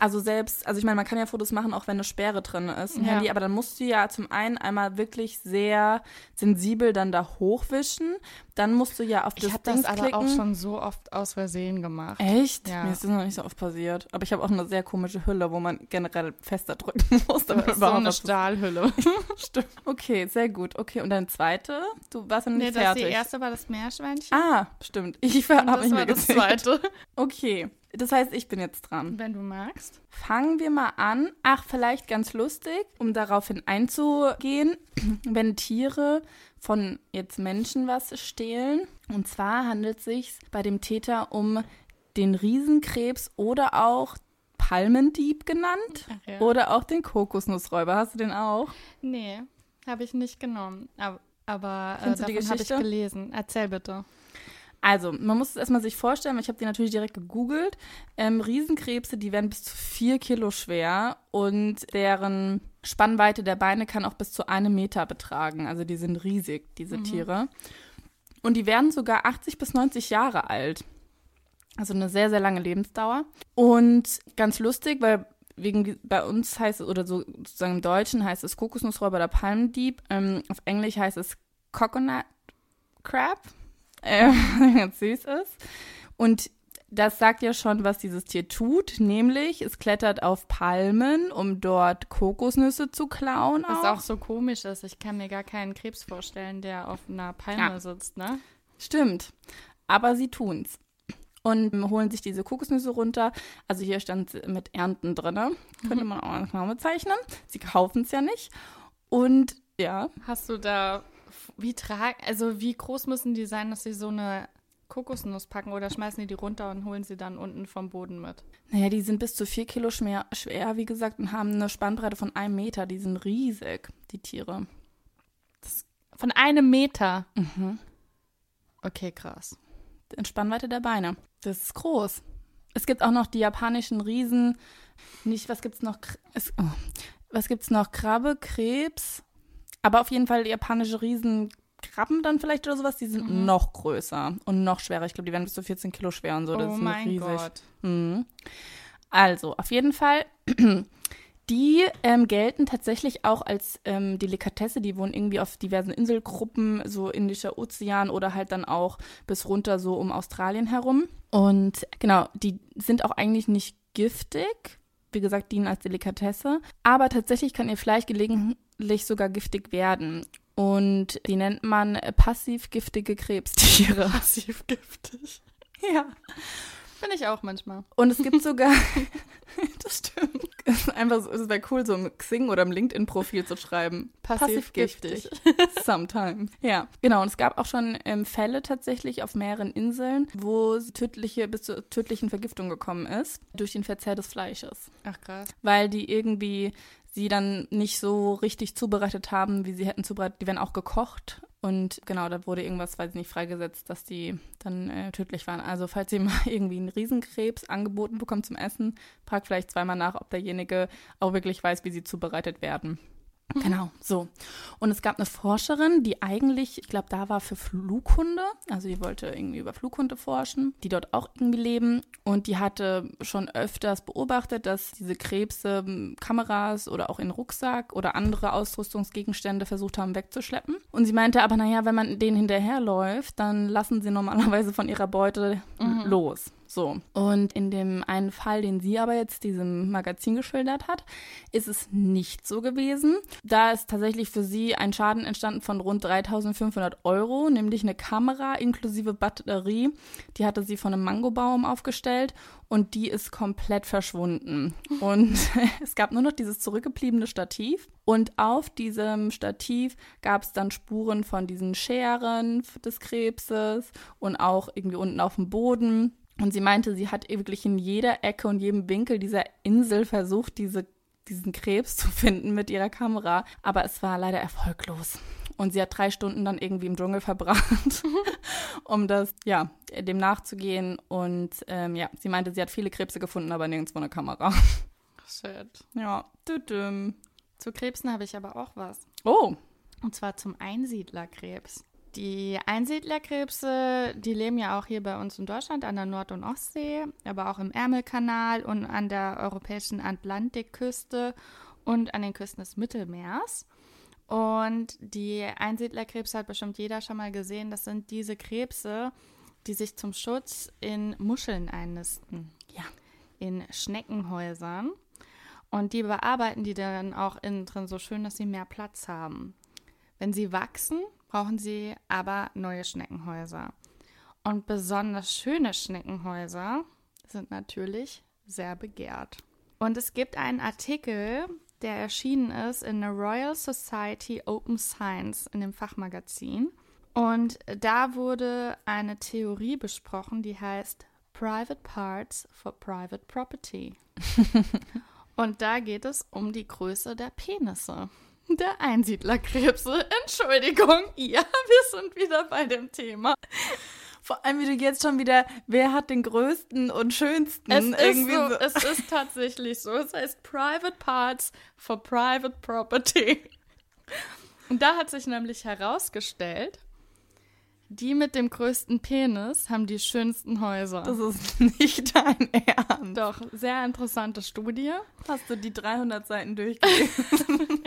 Speaker 3: Also selbst, also ich meine, man kann ja Fotos machen, auch wenn eine Sperre drin ist im
Speaker 2: Ja.
Speaker 3: Handy, aber dann musst du ja zum einen einmal wirklich sehr sensibel dann da hochwischen, dann musst du ja auf das
Speaker 2: Ich habe das aber
Speaker 3: klicken.
Speaker 2: auch schon so oft aus Versehen gemacht.
Speaker 3: Echt?
Speaker 2: Ja.
Speaker 3: Mir ist das noch nicht so oft passiert. Aber ich habe auch eine sehr komische Hülle, wo man generell fester drücken muss.
Speaker 2: Das
Speaker 3: damit
Speaker 2: ist so eine Stahlhülle.
Speaker 3: Stimmt. Okay, sehr gut. Okay, und dein zweite? Du warst ja noch
Speaker 2: nee,
Speaker 3: nicht
Speaker 2: das
Speaker 3: fertig.
Speaker 2: die erste war das Meerschweinchen.
Speaker 3: Ah, stimmt. Ich habe
Speaker 2: das
Speaker 3: mich
Speaker 2: war
Speaker 3: mir
Speaker 2: das
Speaker 3: gezählt.
Speaker 2: zweite.
Speaker 3: Okay, das heißt, ich bin jetzt dran.
Speaker 2: Wenn du magst.
Speaker 3: Fangen wir mal an. Ach, vielleicht ganz lustig, um daraufhin einzugehen, wenn Tiere von jetzt Menschen was stehlen. Und zwar handelt es sich bei dem Täter um den Riesenkrebs oder auch Palmendieb genannt
Speaker 2: Ach ja.
Speaker 3: oder auch den Kokosnussräuber. Hast du den auch?
Speaker 2: Nee, habe ich nicht genommen. Aber, aber äh, davon habe ich gelesen. Erzähl bitte.
Speaker 3: Also, man muss es erstmal sich vorstellen, ich habe die natürlich direkt gegoogelt. Ähm, Riesenkrebse, die werden bis zu vier Kilo schwer und deren Spannweite der Beine kann auch bis zu einem Meter betragen. Also die sind riesig, diese
Speaker 2: Mhm.
Speaker 3: Tiere. Und die werden sogar 80 bis 90 Jahre alt. Also eine sehr, sehr lange Lebensdauer. Und ganz lustig, weil wegen bei uns heißt es, oder so sozusagen im Deutschen heißt es Kokosnussräuber oder Palmdieb. Ähm, auf Englisch heißt es Coconut Crab. Äh, ganz süß ist. Und das sagt ja schon, was dieses Tier tut, nämlich es klettert auf Palmen, um dort Kokosnüsse zu klauen.
Speaker 2: Was
Speaker 3: auch.
Speaker 2: auch so komisch ist. Ich kann mir gar keinen Krebs vorstellen, der auf einer Palme
Speaker 3: Ja.
Speaker 2: sitzt, ne?
Speaker 3: Stimmt. Aber sie tun's. Und holen sich diese Kokosnüsse runter. Also hier stand mit Ernten drin. Könnte man auch mal bezeichnen. Sie kaufen es ja nicht. Und ja,
Speaker 2: Hast du da, wie trag, also wie groß müssen die sein, dass sie so eine Kokosnuss packen oder schmeißen die die runter und holen sie dann unten vom Boden mit?
Speaker 3: naja, die sind bis zu vier Kilo schwer, schwer, wie gesagt, und haben eine Spannbreite von einem Meter. Die sind riesig, die Tiere.
Speaker 2: Von einem Meter.
Speaker 3: Mhm.
Speaker 2: Okay, krass.
Speaker 3: in Spannweite der Beine. Das ist groß. Es gibt auch noch die japanischen Riesen. Nicht, was gibt's noch? Es, oh. Was gibt's noch? Krabbe, Krebs. Aber auf jeden Fall japanische Riesen. Krabben dann vielleicht oder sowas, die sind
Speaker 2: Mhm.
Speaker 3: noch größer und noch schwerer. Ich glaube, die werden bis zu 14 Kilo schwer und so. Das
Speaker 2: oh
Speaker 3: ist
Speaker 2: mein
Speaker 3: riesig.
Speaker 2: Gott.
Speaker 3: Mhm. Also, auf jeden Fall, die ähm, gelten tatsächlich auch als ähm, Delikatesse. Die wohnen irgendwie auf diversen Inselgruppen, so Indischer Ozean oder halt dann auch bis runter so um Australien herum. Und genau, die sind auch eigentlich nicht giftig. Wie gesagt, dienen als Delikatesse. Aber tatsächlich kann ihr Fleisch gelegentlich sogar giftig werden. Und die nennt man äh, passiv giftige Krebstiere.
Speaker 2: Passiv giftig.
Speaker 3: Ja.
Speaker 2: Bin ich auch manchmal.
Speaker 3: Und es gibt sogar, das stimmt, es ist einfach es wäre cool, so im Xing oder im LinkedIn-Profil zu schreiben.
Speaker 2: Passiv giftig.
Speaker 3: Sometimes. Ja, genau. Und es gab auch schon ähm, Fälle tatsächlich auf mehreren Inseln, wo es tödliche, bis zur tödlichen Vergiftung gekommen ist durch den Verzehr des Fleisches.
Speaker 2: Ach krass.
Speaker 3: Weil die irgendwie sie dann nicht so richtig zubereitet haben, wie sie hätten zubereitet. Die werden auch gekocht. Und genau, da wurde irgendwas, weiß ich nicht, freigesetzt, dass die dann äh, tödlich waren. Also falls ihr mal irgendwie einen Riesenkrebs angeboten bekommt zum Essen, fragt vielleicht zweimal nach, ob derjenige auch wirklich weiß, wie sie zubereitet werden. Genau, so. Und es gab eine Forscherin, die eigentlich, ich glaube, da war für Flughunde, also die wollte irgendwie über Flughunde forschen, die dort auch irgendwie leben. Und die hatte schon öfters beobachtet, dass diese Krebse m, Kameras oder auch in Rucksack oder andere Ausrüstungsgegenstände versucht haben wegzuschleppen. Und sie meinte aber, naja, wenn man denen hinterherläuft, dann lassen sie normalerweise von ihrer Beute los. So. Und in dem einen Fall, den sie aber jetzt diesem Magazin geschildert hat, ist es nicht so gewesen. Da ist tatsächlich für sie ein Schaden entstanden von rund 3500 Euro, nämlich eine Kamera inklusive Batterie. Die hatte sie von einem Mangobaum aufgestellt und die ist komplett verschwunden. Und es gab nur noch dieses zurückgebliebene Stativ. Und auf diesem Stativ gab es dann Spuren von diesen Scheren des Krebses und auch irgendwie unten auf dem Boden. Und sie meinte, sie hat wirklich in jeder Ecke und jedem Winkel dieser Insel versucht, diese, diesen Krebs zu finden mit ihrer Kamera. Aber es war leider erfolglos. Und sie hat drei Stunden dann irgendwie im Dschungel verbracht, um das, ja, dem nachzugehen. Und ähm, ja, sie meinte, sie hat viele Krebse gefunden, aber nirgendwo eine Kamera.
Speaker 2: Shit.
Speaker 3: Ja, tütüm.
Speaker 2: Zu Krebsen habe ich aber auch was.
Speaker 3: Oh,
Speaker 2: Und zwar zum Einsiedlerkrebs. Die Einsiedlerkrebse, die leben ja auch hier bei uns in Deutschland an der Nord- und Ostsee, aber auch im Ärmelkanal und an der europäischen Atlantikküste und an den Küsten des Mittelmeers. Und die Einsiedlerkrebse hat bestimmt jeder schon mal gesehen. Das sind diese Krebse, die sich zum Schutz in Muscheln einnisten.
Speaker 3: Ja.
Speaker 2: In Schneckenhäusern. Und die bearbeiten die dann auch innen drin so schön, dass sie mehr Platz haben. Wenn sie wachsen, brauchen sie aber neue Schneckenhäuser. Und besonders schöne Schneckenhäuser sind natürlich sehr begehrt. Und es gibt einen Artikel, der erschienen ist in der Royal Society Open Science in dem Fachmagazin. Und da wurde eine Theorie besprochen, die heißt Private Parts for Private Property. Und da geht es um die Größe der Penisse. Der Einsiedlerkrebse. Entschuldigung, ja, wir sind wieder bei dem Thema.
Speaker 3: Vor allem, wie du jetzt schon wieder, wer hat den größten und schönsten?
Speaker 2: Es ist,
Speaker 3: irgendwie
Speaker 2: so,
Speaker 3: so.
Speaker 2: es ist tatsächlich so. Es heißt Private Parts for Private Property. Und da hat sich nämlich herausgestellt, die mit dem größten Penis haben die schönsten Häuser.
Speaker 3: Das ist nicht dein Ernst.
Speaker 2: Doch, sehr interessante Studie.
Speaker 3: Hast du die 300 Seiten durchgelesen?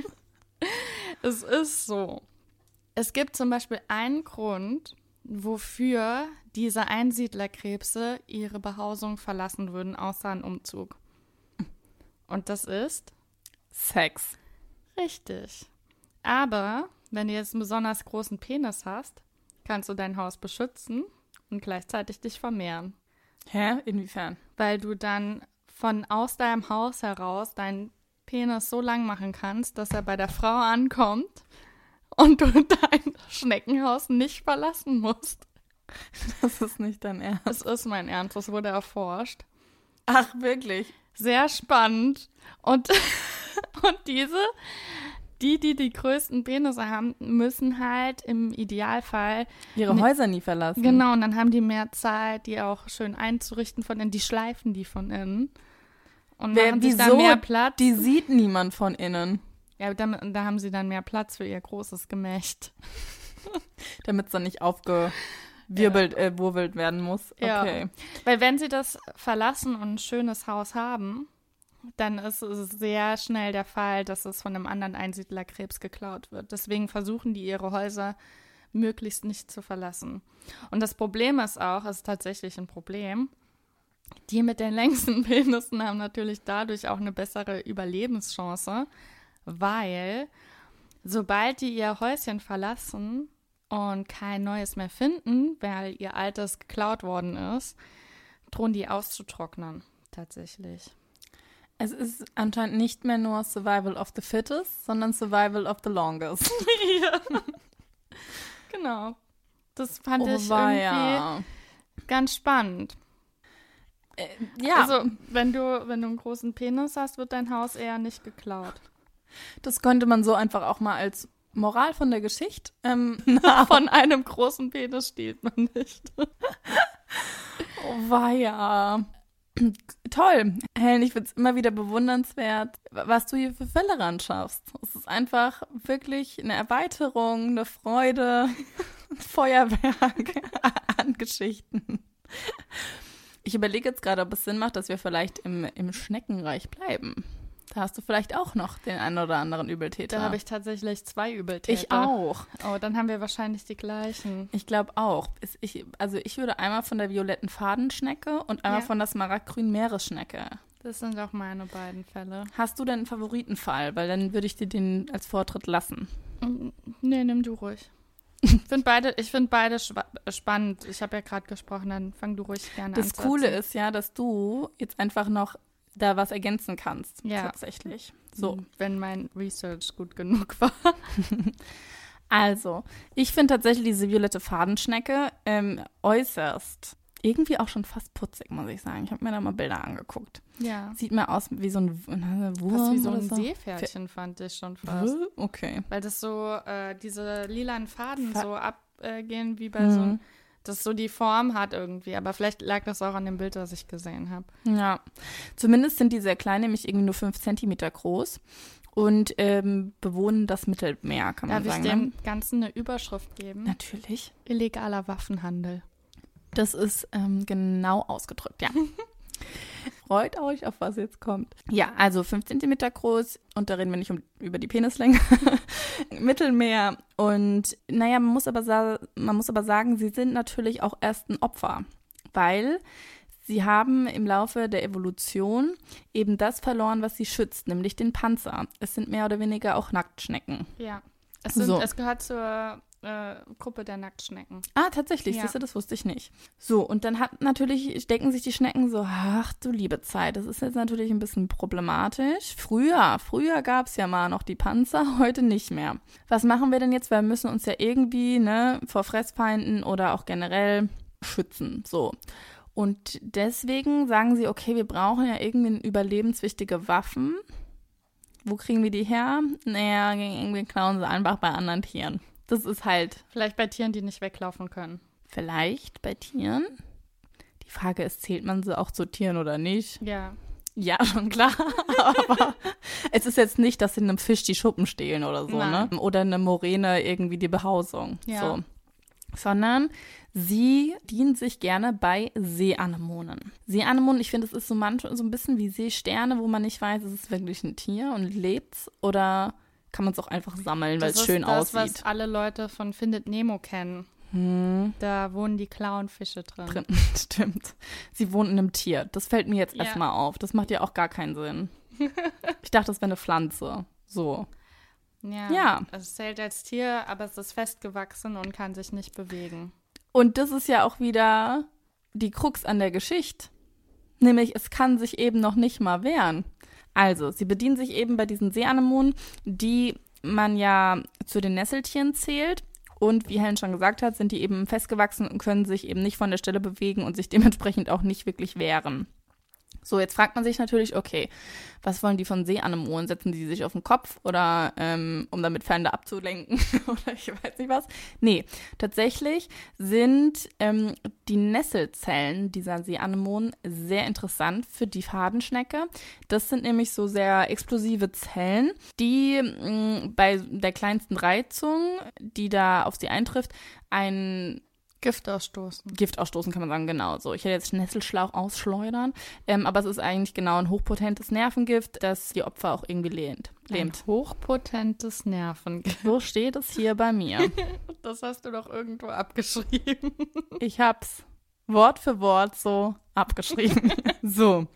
Speaker 2: Es ist so. Es gibt zum Beispiel einen Grund, wofür diese Einsiedlerkrebse ihre Behausung verlassen würden, außer ein Umzug. Und das ist
Speaker 3: Sex.
Speaker 2: richtig. Aber wenn du jetzt einen besonders großen Penis hast, kannst du dein Haus beschützen und gleichzeitig dich vermehren.
Speaker 3: Hä? Inwiefern?
Speaker 2: Weil du dann von aus deinem Haus heraus deinen Penis so lang machen kannst, dass er bei der Frau ankommt und du dein Schneckenhaus nicht verlassen musst.
Speaker 3: Das ist nicht dein Ernst.
Speaker 2: Das ist mein Ernst, das wurde erforscht.
Speaker 3: Ach, wirklich?
Speaker 2: Sehr spannend. Und, und diese, die, die die größten Penisse haben, müssen halt im Idealfall
Speaker 3: Ihre. Häuser nie verlassen.
Speaker 2: Genau, und dann haben die mehr Zeit, die auch schön einzurichten von innen. Die schleifen die von innen. Und
Speaker 3: Wer-
Speaker 2: machen sich
Speaker 3: wieso?
Speaker 2: mehr Platz.
Speaker 3: Die sieht niemand von innen,
Speaker 2: ja, damit, da haben sie dann mehr Platz für ihr großes Gemächt.
Speaker 3: damit es dann nicht aufgewirbelt, äh, wurwelt werden muss.
Speaker 2: Ja.
Speaker 3: Okay.
Speaker 2: Weil wenn sie das verlassen und ein schönes Haus haben, dann ist es sehr schnell der Fall, dass es von einem anderen Einsiedlerkrebs geklaut wird. Deswegen versuchen die ihre Häuser möglichst nicht zu verlassen. Und das Problem ist auch, es ist tatsächlich ein Problem, die mit den längsten Penissen haben natürlich dadurch auch eine bessere Überlebenschance, weil sobald die ihr Häuschen verlassen und kein neues mehr finden, weil ihr altes geklaut worden ist, drohen die auszutrocknen. Tatsächlich.
Speaker 3: Es ist anscheinend nicht mehr nur Survival of the Fittest, sondern Survival of the Longest.
Speaker 2: ja. genau. Das fand
Speaker 3: Oh,
Speaker 2: ich irgendwie
Speaker 3: weia.
Speaker 2: ganz spannend.
Speaker 3: Äh, ja,
Speaker 2: Also, wenn du, wenn du einen großen Penis hast, wird dein Haus eher nicht geklaut.
Speaker 3: das könnte man so einfach auch mal als Moral von der Geschichte. Ähm,
Speaker 2: Von einem großen Penis stiehlt man nicht.
Speaker 3: oh, weia. Toll. Helen, ich finde es immer wieder bewundernswert, was du hier für Fälle ran schaffst. Es ist einfach wirklich eine Erweiterung, eine Freude, ein Feuerwerk an Geschichten. Ich überlege jetzt gerade, ob es Sinn macht, dass wir vielleicht im, im Schneckenreich bleiben. Da hast du vielleicht auch noch den einen oder anderen Übeltäter.
Speaker 2: Da habe ich tatsächlich zwei Übeltäter.
Speaker 3: ich auch.
Speaker 2: Oh, dann haben wir wahrscheinlich die gleichen.
Speaker 3: Ich glaube auch. Ich, also ich würde einmal von der violetten Fadenschnecke und einmal
Speaker 2: Ja.
Speaker 3: von der smaragdgrünen Meeresschnecke.
Speaker 2: Das sind auch meine beiden Fälle.
Speaker 3: Hast du denn einen Favoritenfall? Weil dann würde ich dir den als Vortritt lassen.
Speaker 2: Mm, Nee, nimm du ruhig. Ich finde beide, ich find beide spannend. Ich habe ja gerade gesprochen, dann fang du ruhig gerne an.
Speaker 3: Das Coole ist ja, dass du jetzt einfach noch da was ergänzen kannst.
Speaker 2: Ja.
Speaker 3: Tatsächlich. So.
Speaker 2: Wenn mein Research gut genug war.
Speaker 3: Also, ich finde tatsächlich diese violette Fadenschnecke ähm, äußerst. Irgendwie auch schon fast putzig, muss ich sagen. Ich habe mir da mal Bilder angeguckt.
Speaker 2: Ja.
Speaker 3: Sieht mir aus wie so ein äh, Wurm.
Speaker 2: Fast wie so ein Seepferdchen, fand ich schon fast.
Speaker 3: Okay.
Speaker 2: Weil das so, äh, diese lilanen Faden
Speaker 3: Fa-
Speaker 2: so abgehen wie bei so
Speaker 3: Mhm.
Speaker 2: einem, das so die Form hat irgendwie. Aber vielleicht lag das auch an dem Bild, das ich gesehen habe.
Speaker 3: Ja, zumindest sind die sehr klein, nämlich irgendwie nur fünf Zentimeter groß und ähm, bewohnen das Mittelmeer, kann man
Speaker 2: Darf ich
Speaker 3: sagen.
Speaker 2: dem
Speaker 3: ne?
Speaker 2: Ganzen eine Überschrift geben?
Speaker 3: Natürlich.
Speaker 2: Illegaler Waffenhandel.
Speaker 3: Das ist ähm, genau ausgedrückt, ja. Freut euch, auf was jetzt kommt. Ja, also fünf Zentimeter groß und da reden wir nicht um, über die Penislänge. Mittelmeer und naja, man muss, aber man muss aber sagen, sie sind natürlich auch erst ein Opfer, weil sie haben im Laufe der Evolution eben das verloren, was sie schützt, nämlich den Panzer. Es sind mehr oder weniger auch Nacktschnecken.
Speaker 2: Ja. Es, sind,
Speaker 3: So.
Speaker 2: es gehört zur äh, Gruppe der Nacktschnecken.
Speaker 3: Ah, tatsächlich,
Speaker 2: Ja.
Speaker 3: siehst du, das wusste ich nicht. So, und dann hat natürlich, denken sich die Schnecken so, ach du liebe Zeit, das ist jetzt natürlich ein bisschen problematisch. Früher, früher gab es ja mal noch die Panzer, heute nicht mehr. Was machen wir denn jetzt? Weil wir müssen uns ja irgendwie, ne, vor Fressfeinden oder auch generell schützen. So. Und deswegen sagen sie, okay, wir brauchen ja irgendwie überlebenswichtige Waffen. Wo kriegen wir die her? Naja, irgendwie klauen sie einfach bei anderen Tieren. Das ist halt
Speaker 2: Vielleicht bei Tieren, die nicht weglaufen können.
Speaker 3: Vielleicht bei Tieren. Die Frage ist, zählt man sie auch zu Tieren oder nicht?
Speaker 2: Ja.
Speaker 3: Ja, schon klar. Aber es ist jetzt nicht, dass sie einem Fisch die Schuppen stehlen oder so,
Speaker 2: Nein.
Speaker 3: ne? Oder eine Moräne irgendwie die Behausung.
Speaker 2: Ja.
Speaker 3: So. Sondern sie dienen sich gerne bei Seeanemonen. Seeanemonen, ich finde, es ist so manchmal so ein bisschen wie Seesterne, wo man nicht weiß, ist es wirklich ein Tier und lebt's oder kann man es auch einfach sammeln, weil
Speaker 2: Das
Speaker 3: es
Speaker 2: ist
Speaker 3: schön
Speaker 2: das,
Speaker 3: aussieht.
Speaker 2: was alle Leute von Findet Nemo kennen.
Speaker 3: Hm,
Speaker 2: Da wohnen die Clownfische drin.
Speaker 3: drin. Stimmt. Sie wohnen in einem Tier. Das fällt mir jetzt
Speaker 2: Ja.
Speaker 3: erstmal auf. Das macht ja auch gar keinen Sinn. ich dachte, das wäre eine Pflanze. So.
Speaker 2: Ja.
Speaker 3: Ja.
Speaker 2: Es zählt als Tier, aber es ist festgewachsen und kann sich nicht bewegen.
Speaker 3: Und das ist ja auch wieder die Krux an der Geschichte. Nämlich, es kann sich eben noch nicht mal wehren. Also, sie bedienen sich eben bei diesen Seeanemonen, die man ja zu den Nesseltieren zählt. Und wie Helen schon gesagt hat, sind die eben festgewachsen und können sich eben nicht von der Stelle bewegen und sich dementsprechend auch nicht wirklich wehren. So, jetzt fragt man sich natürlich, okay, was wollen die von Seeanemonen? Setzen die sich auf den Kopf oder ähm, um damit Feinde abzulenken oder ich weiß nicht was? Nee, tatsächlich sind ähm, die Nesselzellen dieser Seeanemonen sehr interessant für die Fadenschnecke. Das sind nämlich so sehr explosive Zellen, die mh, bei der kleinsten Reizung, die da auf sie eintrifft, ein
Speaker 2: Gift ausstoßen.
Speaker 3: Gift ausstoßen, kann man sagen, genau so. Ich hätte jetzt Nesselschlauch ausschleudern, ähm, aber es ist eigentlich genau ein hochpotentes Nervengift, das die Opfer auch irgendwie lähmt. lähmt.
Speaker 2: Ein hochpotentes Nervengift.
Speaker 3: So steht es hier bei mir.
Speaker 2: Das hast du doch irgendwo abgeschrieben.
Speaker 3: Ich hab's Wort für Wort so abgeschrieben. so.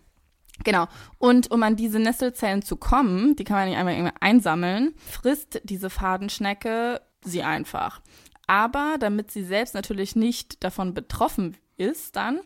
Speaker 3: Genau. Und um an diese Nesselzellen zu kommen, die kann man nicht einmal irgendwie einsammeln, frisst diese Fadenschnecke sie einfach. Aber damit sie selbst natürlich nicht davon betroffen ist, dann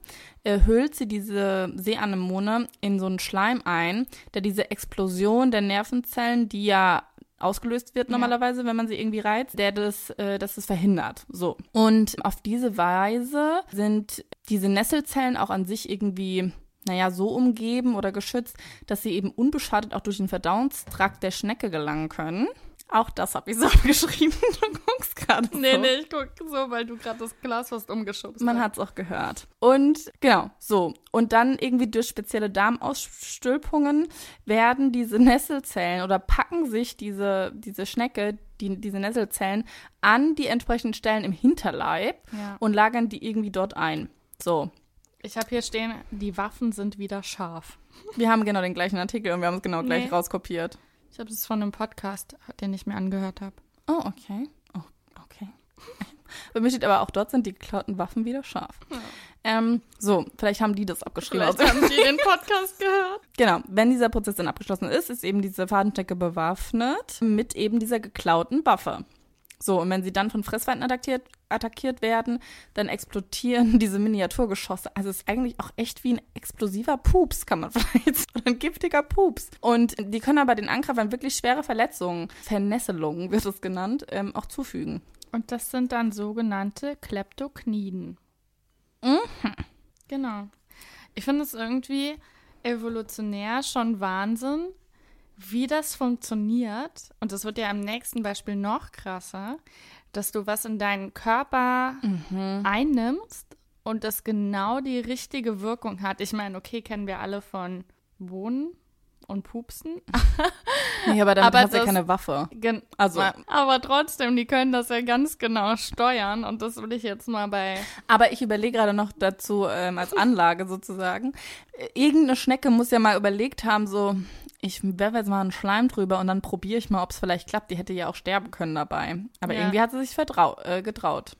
Speaker 3: äh, hüllt sie diese Seeanemone in so einen Schleim ein, der diese Explosion der Nervenzellen, die ja ausgelöst wird
Speaker 2: Ja.
Speaker 3: normalerweise, wenn man sie irgendwie reizt, der das, äh, das es verhindert. So. Und auf diese Weise sind diese Nesselzellen auch an sich irgendwie naja, so umgeben oder geschützt, dass sie eben unbeschadet auch durch den Verdauungstrakt der Schnecke gelangen können. Auch das habe ich so geschrieben. Du guckst gerade so.
Speaker 2: Nee, nee, ich guck so, weil du gerade das Glas fast umgeschubst
Speaker 3: Man hat es auch gehört. Und genau, so. Und dann irgendwie durch spezielle Darmausstülpungen werden diese Nesselzellen oder packen sich diese, diese Schnecke, die, diese Nesselzellen an die entsprechenden Stellen im Hinterleib
Speaker 2: Ja.
Speaker 3: und lagern die irgendwie dort ein. So.
Speaker 2: Ich habe hier stehen, die Waffen sind wieder scharf.
Speaker 3: Wir haben genau den gleichen Artikel und wir haben es genau gleich
Speaker 2: Nee.
Speaker 3: rauskopiert.
Speaker 2: Ich habe das von einem Podcast, den ich mir angehört habe.
Speaker 3: Oh, okay. Oh, okay. Bei mir steht aber auch, dort sind die geklauten Waffen wieder scharf. Ähm, so, vielleicht haben die das abgeschrieben.
Speaker 2: Vielleicht haben die den Podcast gehört.
Speaker 3: Genau, wenn dieser Prozess dann abgeschlossen ist, ist eben diese Fadenstecke bewaffnet mit eben dieser geklauten Waffe. So, und wenn sie dann von Fressfeinden attackiert, attackiert werden, dann explodieren diese Miniaturgeschosse. Also es ist eigentlich auch echt wie ein explosiver Pups, kann man vielleicht sagen. Oder ein giftiger Pups. Und die können aber den Angreifern wirklich schwere Verletzungen, Vernesselungen wird es genannt, ähm, auch zufügen.
Speaker 2: Und das sind dann sogenannte Kleptokniden.
Speaker 3: Mhm.
Speaker 2: Genau. Ich finde es irgendwie evolutionär schon Wahnsinn, wie das funktioniert. Und das wird ja im nächsten Beispiel noch krasser, dass du was in deinen Körper
Speaker 3: Mhm.
Speaker 2: einnimmst und das genau die richtige Wirkung hat. Ich meine, okay, kennen wir alle von Wohnen und Pupsen.
Speaker 3: Nee, aber damit
Speaker 2: Aber
Speaker 3: hat sie ja keine Waffe. Also-
Speaker 2: aber trotzdem, die können das ja ganz genau steuern und das will ich jetzt mal bei.
Speaker 3: Aber ich überlege gerade noch dazu ähm, als Anlage sozusagen. Irgendeine Schnecke muss ja mal überlegt haben, so, ich werfe jetzt mal einen Schleim drüber und dann probiere ich mal, ob es vielleicht klappt. Die hätte ja auch sterben können dabei. Aber
Speaker 2: Ja.
Speaker 3: irgendwie hat sie sich vertrau äh, getraut.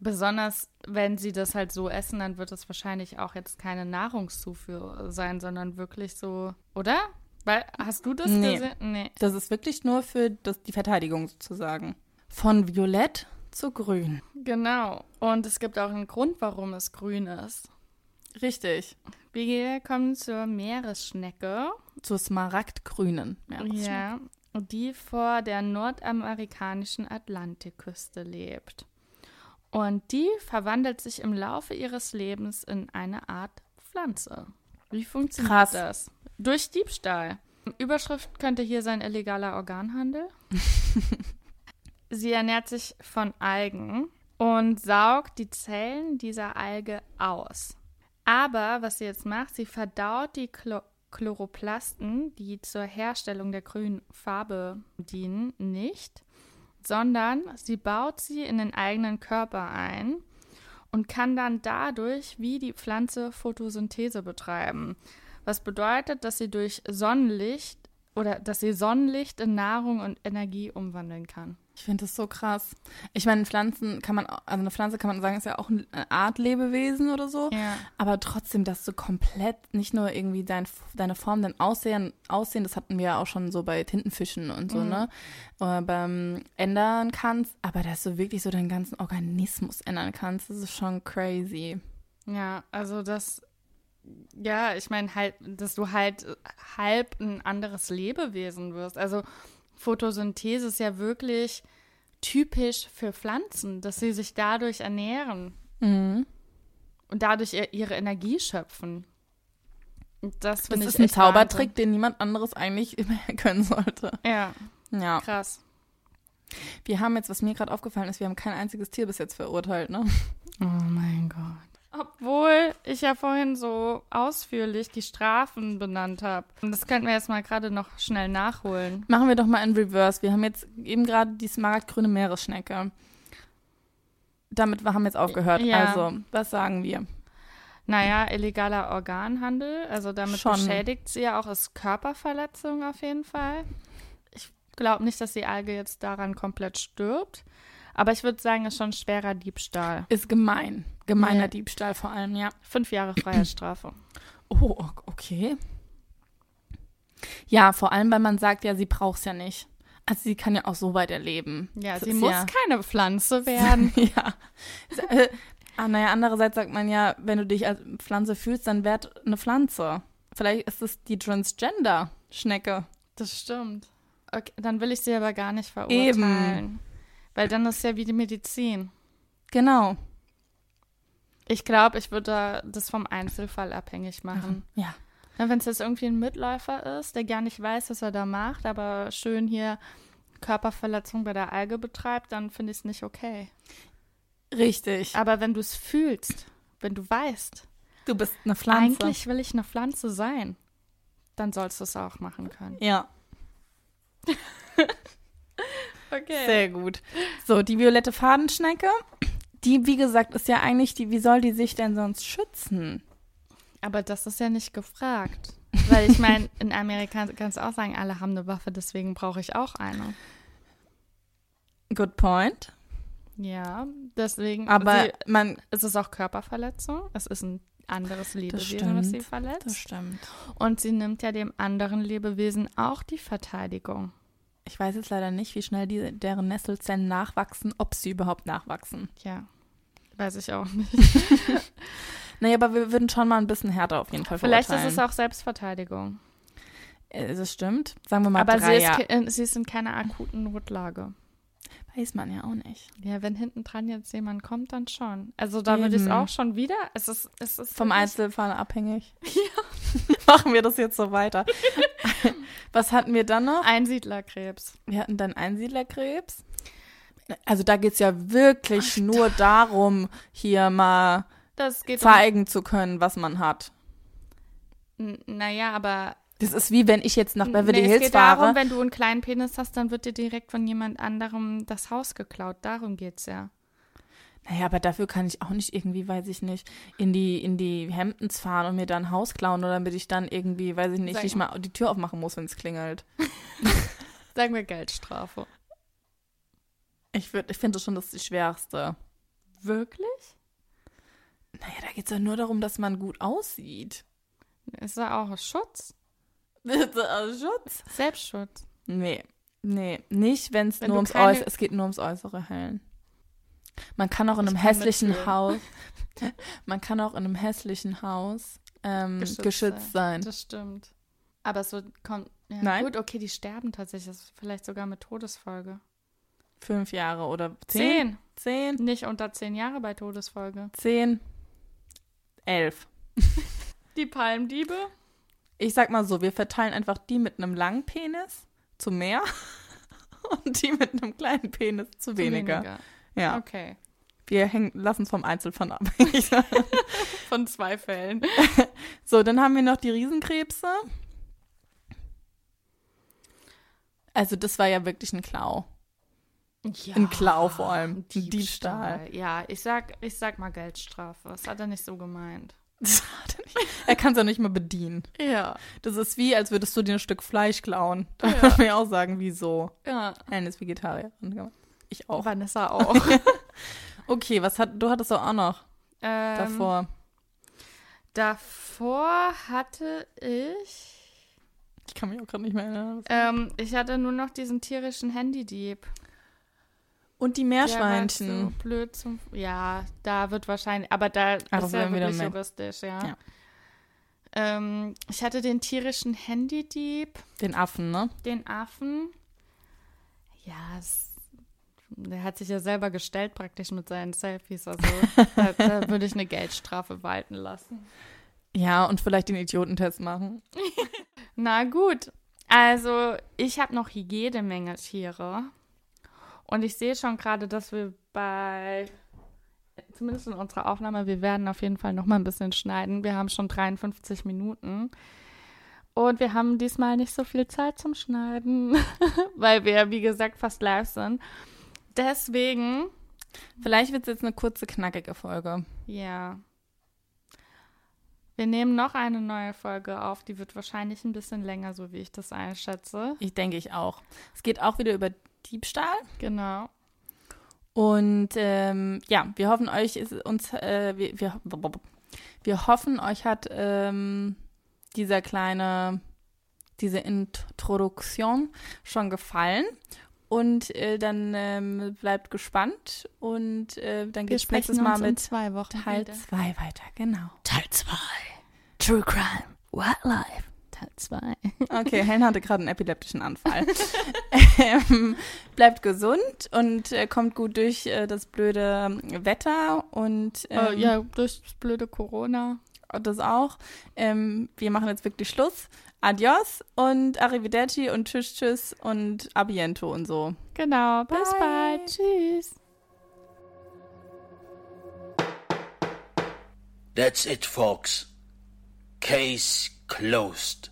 Speaker 2: Besonders wenn sie das halt so essen, dann wird es wahrscheinlich auch jetzt keine Nahrungszufuhr sein, sondern wirklich so, oder? Weil, hast du das
Speaker 3: Nee.
Speaker 2: gesehen? Nee.
Speaker 3: Das ist wirklich nur für das, die Verteidigung sozusagen. Von violett zu grün.
Speaker 2: Genau. Und es gibt auch einen Grund, warum es grün ist.
Speaker 3: Richtig.
Speaker 2: Wir kommen zur Meeresschnecke.
Speaker 3: Zur smaragdgrünen. Meeresschnecke.
Speaker 2: Ja, die vor der nordamerikanischen Atlantikküste lebt. Und die verwandelt sich im Laufe ihres Lebens in eine Art Pflanze. Wie funktioniert
Speaker 3: Krass.
Speaker 2: das? Durch Diebstahl. Überschrift könnte hier sein illegaler Organhandel. Sie ernährt sich von Algen, und saugt die Zellen dieser Alge aus. Aber was sie jetzt macht, sie verdaut die Chlo Chloroplasten, die zur Herstellung der grünen Farbe dienen, nicht, sondern sie baut sie in den eigenen Körper ein und kann dann dadurch wie die Pflanze Photosynthese betreiben. Was bedeutet, dass sie durch Sonnenlicht oder dass sie Sonnenlicht in Nahrung und Energie umwandeln kann.
Speaker 3: Ich finde das so krass. Ich meine, Pflanzen kann man, also eine Pflanze kann man sagen, ist ja auch eine Art Lebewesen oder so.
Speaker 2: Ja.
Speaker 3: Aber trotzdem, dass du komplett nicht nur irgendwie dein, deine Form, dein Aussehen, Aussehen, das hatten wir ja auch schon so bei Tintenfischen und so,
Speaker 2: Mhm.
Speaker 3: ne? Oder beim ändern kannst, aber dass du wirklich so deinen ganzen Organismus ändern kannst, das ist schon crazy.
Speaker 2: Ja, also das, ja, ich meine halt, dass du halt halb ein anderes Lebewesen wirst. Also Photosynthese ist ja wirklich typisch für Pflanzen, dass sie sich dadurch ernähren
Speaker 3: Mhm.
Speaker 2: und dadurch ihr- ihre Energie schöpfen. Das
Speaker 3: Das
Speaker 2: finde ich
Speaker 3: ist ein Zaubertrick, den niemand anderes eigentlich können sollte.
Speaker 2: Ja,
Speaker 3: Ja.
Speaker 2: krass.
Speaker 3: Wir haben jetzt, was mir gerade aufgefallen ist, wir haben kein einziges Tier bis jetzt verurteilt, ne?
Speaker 2: Oh mein Gott. Obwohl ich ja vorhin so ausführlich die Strafen benannt habe. Und das könnten wir jetzt mal gerade noch schnell nachholen.
Speaker 3: Machen wir doch mal in Reverse. Wir haben jetzt eben gerade die smaragdgrüne Meeresschnecke. Damit wir haben jetzt aufgehört.
Speaker 2: Ja.
Speaker 3: Also, was sagen wir?
Speaker 2: Naja, illegaler Organhandel. Also damit
Speaker 3: Schon.
Speaker 2: beschädigt sie ja auch als Körperverletzung auf jeden Fall. Ich glaube nicht, dass die Alge jetzt daran komplett stirbt. Aber ich würde sagen, ist schon schwerer Diebstahl.
Speaker 3: Ist gemein. Gemeiner
Speaker 2: Ja.
Speaker 3: Diebstahl vor allem, ja.
Speaker 2: Fünf Jahre Freiheitsstrafe.
Speaker 3: Oh, okay. Ja, vor allem, weil man sagt, ja, sie braucht es ja nicht. Also sie kann ja auch so weit erleben.
Speaker 2: Ja,
Speaker 3: Das
Speaker 2: sie muss
Speaker 3: ja,
Speaker 2: keine Pflanze werden.
Speaker 3: ja. Äh, ah, naja, andererseits sagt man ja, wenn du dich als Pflanze fühlst, dann werd eine Pflanze. Vielleicht ist es die Transgender-Schnecke.
Speaker 2: Das stimmt. Okay, dann will ich sie aber gar nicht verurteilen. Weil dann ist ja wie die Medizin.
Speaker 3: Genau.
Speaker 2: Ich glaube, ich würde da das vom Einzelfall abhängig machen.
Speaker 3: Ja.
Speaker 2: Wenn es jetzt irgendwie ein Mitläufer ist, der gar nicht weiß, was er da macht, aber schön hier Körperverletzung bei der Alge betreibt, dann finde ich es nicht okay.
Speaker 3: Richtig.
Speaker 2: Aber wenn du es fühlst, wenn du weißt,
Speaker 3: Du bist eine Pflanze.
Speaker 2: eigentlich will ich eine Pflanze sein, dann sollst du es auch machen können.
Speaker 3: Ja,
Speaker 2: Okay.
Speaker 3: sehr gut. So, die violette Fadenschnecke, die, wie gesagt, ist ja eigentlich die, wie soll die sich denn sonst schützen?
Speaker 2: Aber das ist ja nicht gefragt. Weil ich meine, in Amerika kannst du auch sagen, alle haben eine Waffe, deswegen brauche ich auch eine.
Speaker 3: Good point.
Speaker 2: Ja, deswegen.
Speaker 3: Aber
Speaker 2: sie,
Speaker 3: man,
Speaker 2: es ist auch Körperverletzung. Es ist ein anderes Lebewesen,
Speaker 3: stimmt.
Speaker 2: was sie
Speaker 3: das
Speaker 2: verletzt.
Speaker 3: stimmt.
Speaker 2: Und sie nimmt ja dem anderen Lebewesen auch die Verteidigung.
Speaker 3: Ich weiß jetzt leider nicht, wie schnell die, deren Nesselzellen nachwachsen, ob sie überhaupt nachwachsen.
Speaker 2: Ja, weiß ich auch nicht.
Speaker 3: Naja, aber wir würden schon mal ein bisschen härter auf jeden Fall
Speaker 2: Vielleicht ist es auch Selbstverteidigung.
Speaker 3: Äh, Das stimmt. Sagen wir mal
Speaker 2: Aber sie
Speaker 3: drei
Speaker 2: ist,
Speaker 3: Jahre.
Speaker 2: ke- äh, sie ist in keiner akuten Notlage.
Speaker 3: Weiß man ja auch nicht.
Speaker 2: Ja, wenn hinten dran jetzt jemand kommt, dann schon. Also da würde ich es auch schon wieder. Es ist, es ist
Speaker 3: Vom Einzelfall abhängig. Ja. Machen wir das jetzt so weiter. Was hatten wir dann noch?
Speaker 2: Einsiedlerkrebs.
Speaker 3: Wir hatten dann Einsiedlerkrebs. Also da geht es ja wirklich nur darum, hier mal
Speaker 2: Das geht
Speaker 3: zeigen zu können, was man hat.
Speaker 2: um, n- Naja, aber
Speaker 3: Das ist wie wenn ich jetzt nach Beverly
Speaker 2: nee, es
Speaker 3: Hills
Speaker 2: geht
Speaker 3: fahre.
Speaker 2: darum, wenn du einen kleinen Penis hast, dann wird dir direkt von jemand anderem das Haus geklaut. Darum geht's ja.
Speaker 3: Naja, aber dafür kann ich auch nicht irgendwie, weiß ich nicht, in die, in die Hamptons fahren und mir dann ein Haus klauen oder damit ich dann irgendwie, weiß ich nicht,
Speaker 2: Sag
Speaker 3: nicht mal die Tür aufmachen muss, wenn es klingelt.
Speaker 2: Sagen wir Geldstrafe.
Speaker 3: Ich, würd- ich finde schon, das ist die schwerste.
Speaker 2: Wirklich?
Speaker 3: Naja, da geht es ja nur darum, dass man gut aussieht.
Speaker 2: Ist ja auch Schutz.
Speaker 3: Schutz?
Speaker 2: Selbstschutz.
Speaker 3: Nee, nee, nicht, wenn es nur ums
Speaker 2: keine-
Speaker 3: Äußere, es geht nur ums Äußere hellen. Man kann auch in einem hässlichen
Speaker 2: mitfühlen.
Speaker 3: Haus, man kann auch in einem hässlichen Haus ähm, geschützt, sein.
Speaker 2: Das stimmt. Aber es wird, kommt. Ja,
Speaker 3: Nein.
Speaker 2: Gut, okay, die sterben tatsächlich. Das ist vielleicht sogar mit Todesfolge.
Speaker 3: Fünf Jahre oder zehn?
Speaker 2: Zehn.
Speaker 3: Zehn?
Speaker 2: Nicht unter zehn Jahre bei Todesfolge.
Speaker 3: Zehn? Elf.
Speaker 2: Die Palmdiebe?
Speaker 3: Ich sag mal so, wir verteilen einfach die mit einem langen Penis zu mehr und die mit einem kleinen Penis zu weniger. Ja.
Speaker 2: Okay.
Speaker 3: Wir hängen, lassen es vom Einzelfall abhängig.
Speaker 2: Von zwei Fällen.
Speaker 3: so, dann haben wir noch die Riesenkrebse. Also das war ja wirklich ein Klau.
Speaker 2: Ja,
Speaker 3: Ein Klau vor allem. Ein Diebstahl.
Speaker 2: Ja, ich sag, ich sag mal Geldstrafe. Das hat er nicht so gemeint.
Speaker 3: Das hat er nicht- er kann es ja nicht mal bedienen.
Speaker 2: Ja.
Speaker 3: Das ist wie, als würdest du dir ein Stück Fleisch klauen. Da
Speaker 2: Ja.
Speaker 3: kann man ja auch sagen, wieso.
Speaker 2: Ja.
Speaker 3: Nein, ist Vegetarier. Ich auch.
Speaker 2: Vanessa auch.
Speaker 3: Okay, was hat, du hattest doch auch noch
Speaker 2: ähm,
Speaker 3: davor.
Speaker 2: Davor hatte ich.
Speaker 3: Ich kann mich auch gerade nicht mehr erinnern.
Speaker 2: Ähm, ich hatte nur noch diesen tierischen Handydieb.
Speaker 3: Und die
Speaker 2: Der
Speaker 3: Meerschweinchen.
Speaker 2: So blöd zum. Ja, da wird wahrscheinlich. Aber da
Speaker 3: das
Speaker 2: ist ja wirklich juristisch, ja.
Speaker 3: Ja.
Speaker 2: Ähm, ich hatte den tierischen Handydieb,
Speaker 3: Den Affen, ne?
Speaker 2: den Affen. Ja, es, der hat sich ja selber gestellt praktisch mit seinen Selfies. Also da, da würde ich eine Geldstrafe walten lassen.
Speaker 3: Ja, und vielleicht den Idiotentest machen.
Speaker 2: Na gut. Also, ich habe noch jede Menge Tiere. Und ich sehe schon gerade, dass wir bei, zumindest in unserer Aufnahme, wir werden auf jeden Fall noch mal ein bisschen schneiden. Wir haben schon 53 Minuten. Und wir haben diesmal nicht so viel Zeit zum Schneiden, weil wir, wie gesagt, fast live sind. Deswegen,
Speaker 3: Vielleicht wird es jetzt eine kurze, knackige Folge.
Speaker 2: ja. Wir nehmen noch eine neue Folge auf. Die wird wahrscheinlich ein bisschen länger, so wie ich das einschätze.
Speaker 3: Ich denke ich auch. Es geht auch wieder über Diebstahl.
Speaker 2: Genau.
Speaker 3: Und ähm, ja, wir hoffen euch ist uns äh, wir, wir, wir hoffen euch hat ähm, dieser kleine diese Introduktion schon gefallen und äh, dann ähm, bleibt gespannt und äh, dann
Speaker 2: Wir
Speaker 3: geht's nächstes Mal mit
Speaker 2: zwei Wochen
Speaker 3: Teil
Speaker 2: wieder.
Speaker 3: 2 weiter. Genau.
Speaker 2: Teil 2. True Crime, Wildlife. Teil 2.
Speaker 3: Okay, Helen hatte gerade einen epileptischen Anfall. ähm, bleibt gesund und äh, kommt gut durch äh, das blöde Wetter und ähm,
Speaker 2: äh, ja, durch das blöde Corona.
Speaker 3: das auch. Ähm, wir machen jetzt wirklich Schluss. Adios und Arrivederci und Tschüss, Tschüss und Abiento und so.
Speaker 2: Genau. Bis bald. Tschüss.
Speaker 1: That's it, folks. Case closed.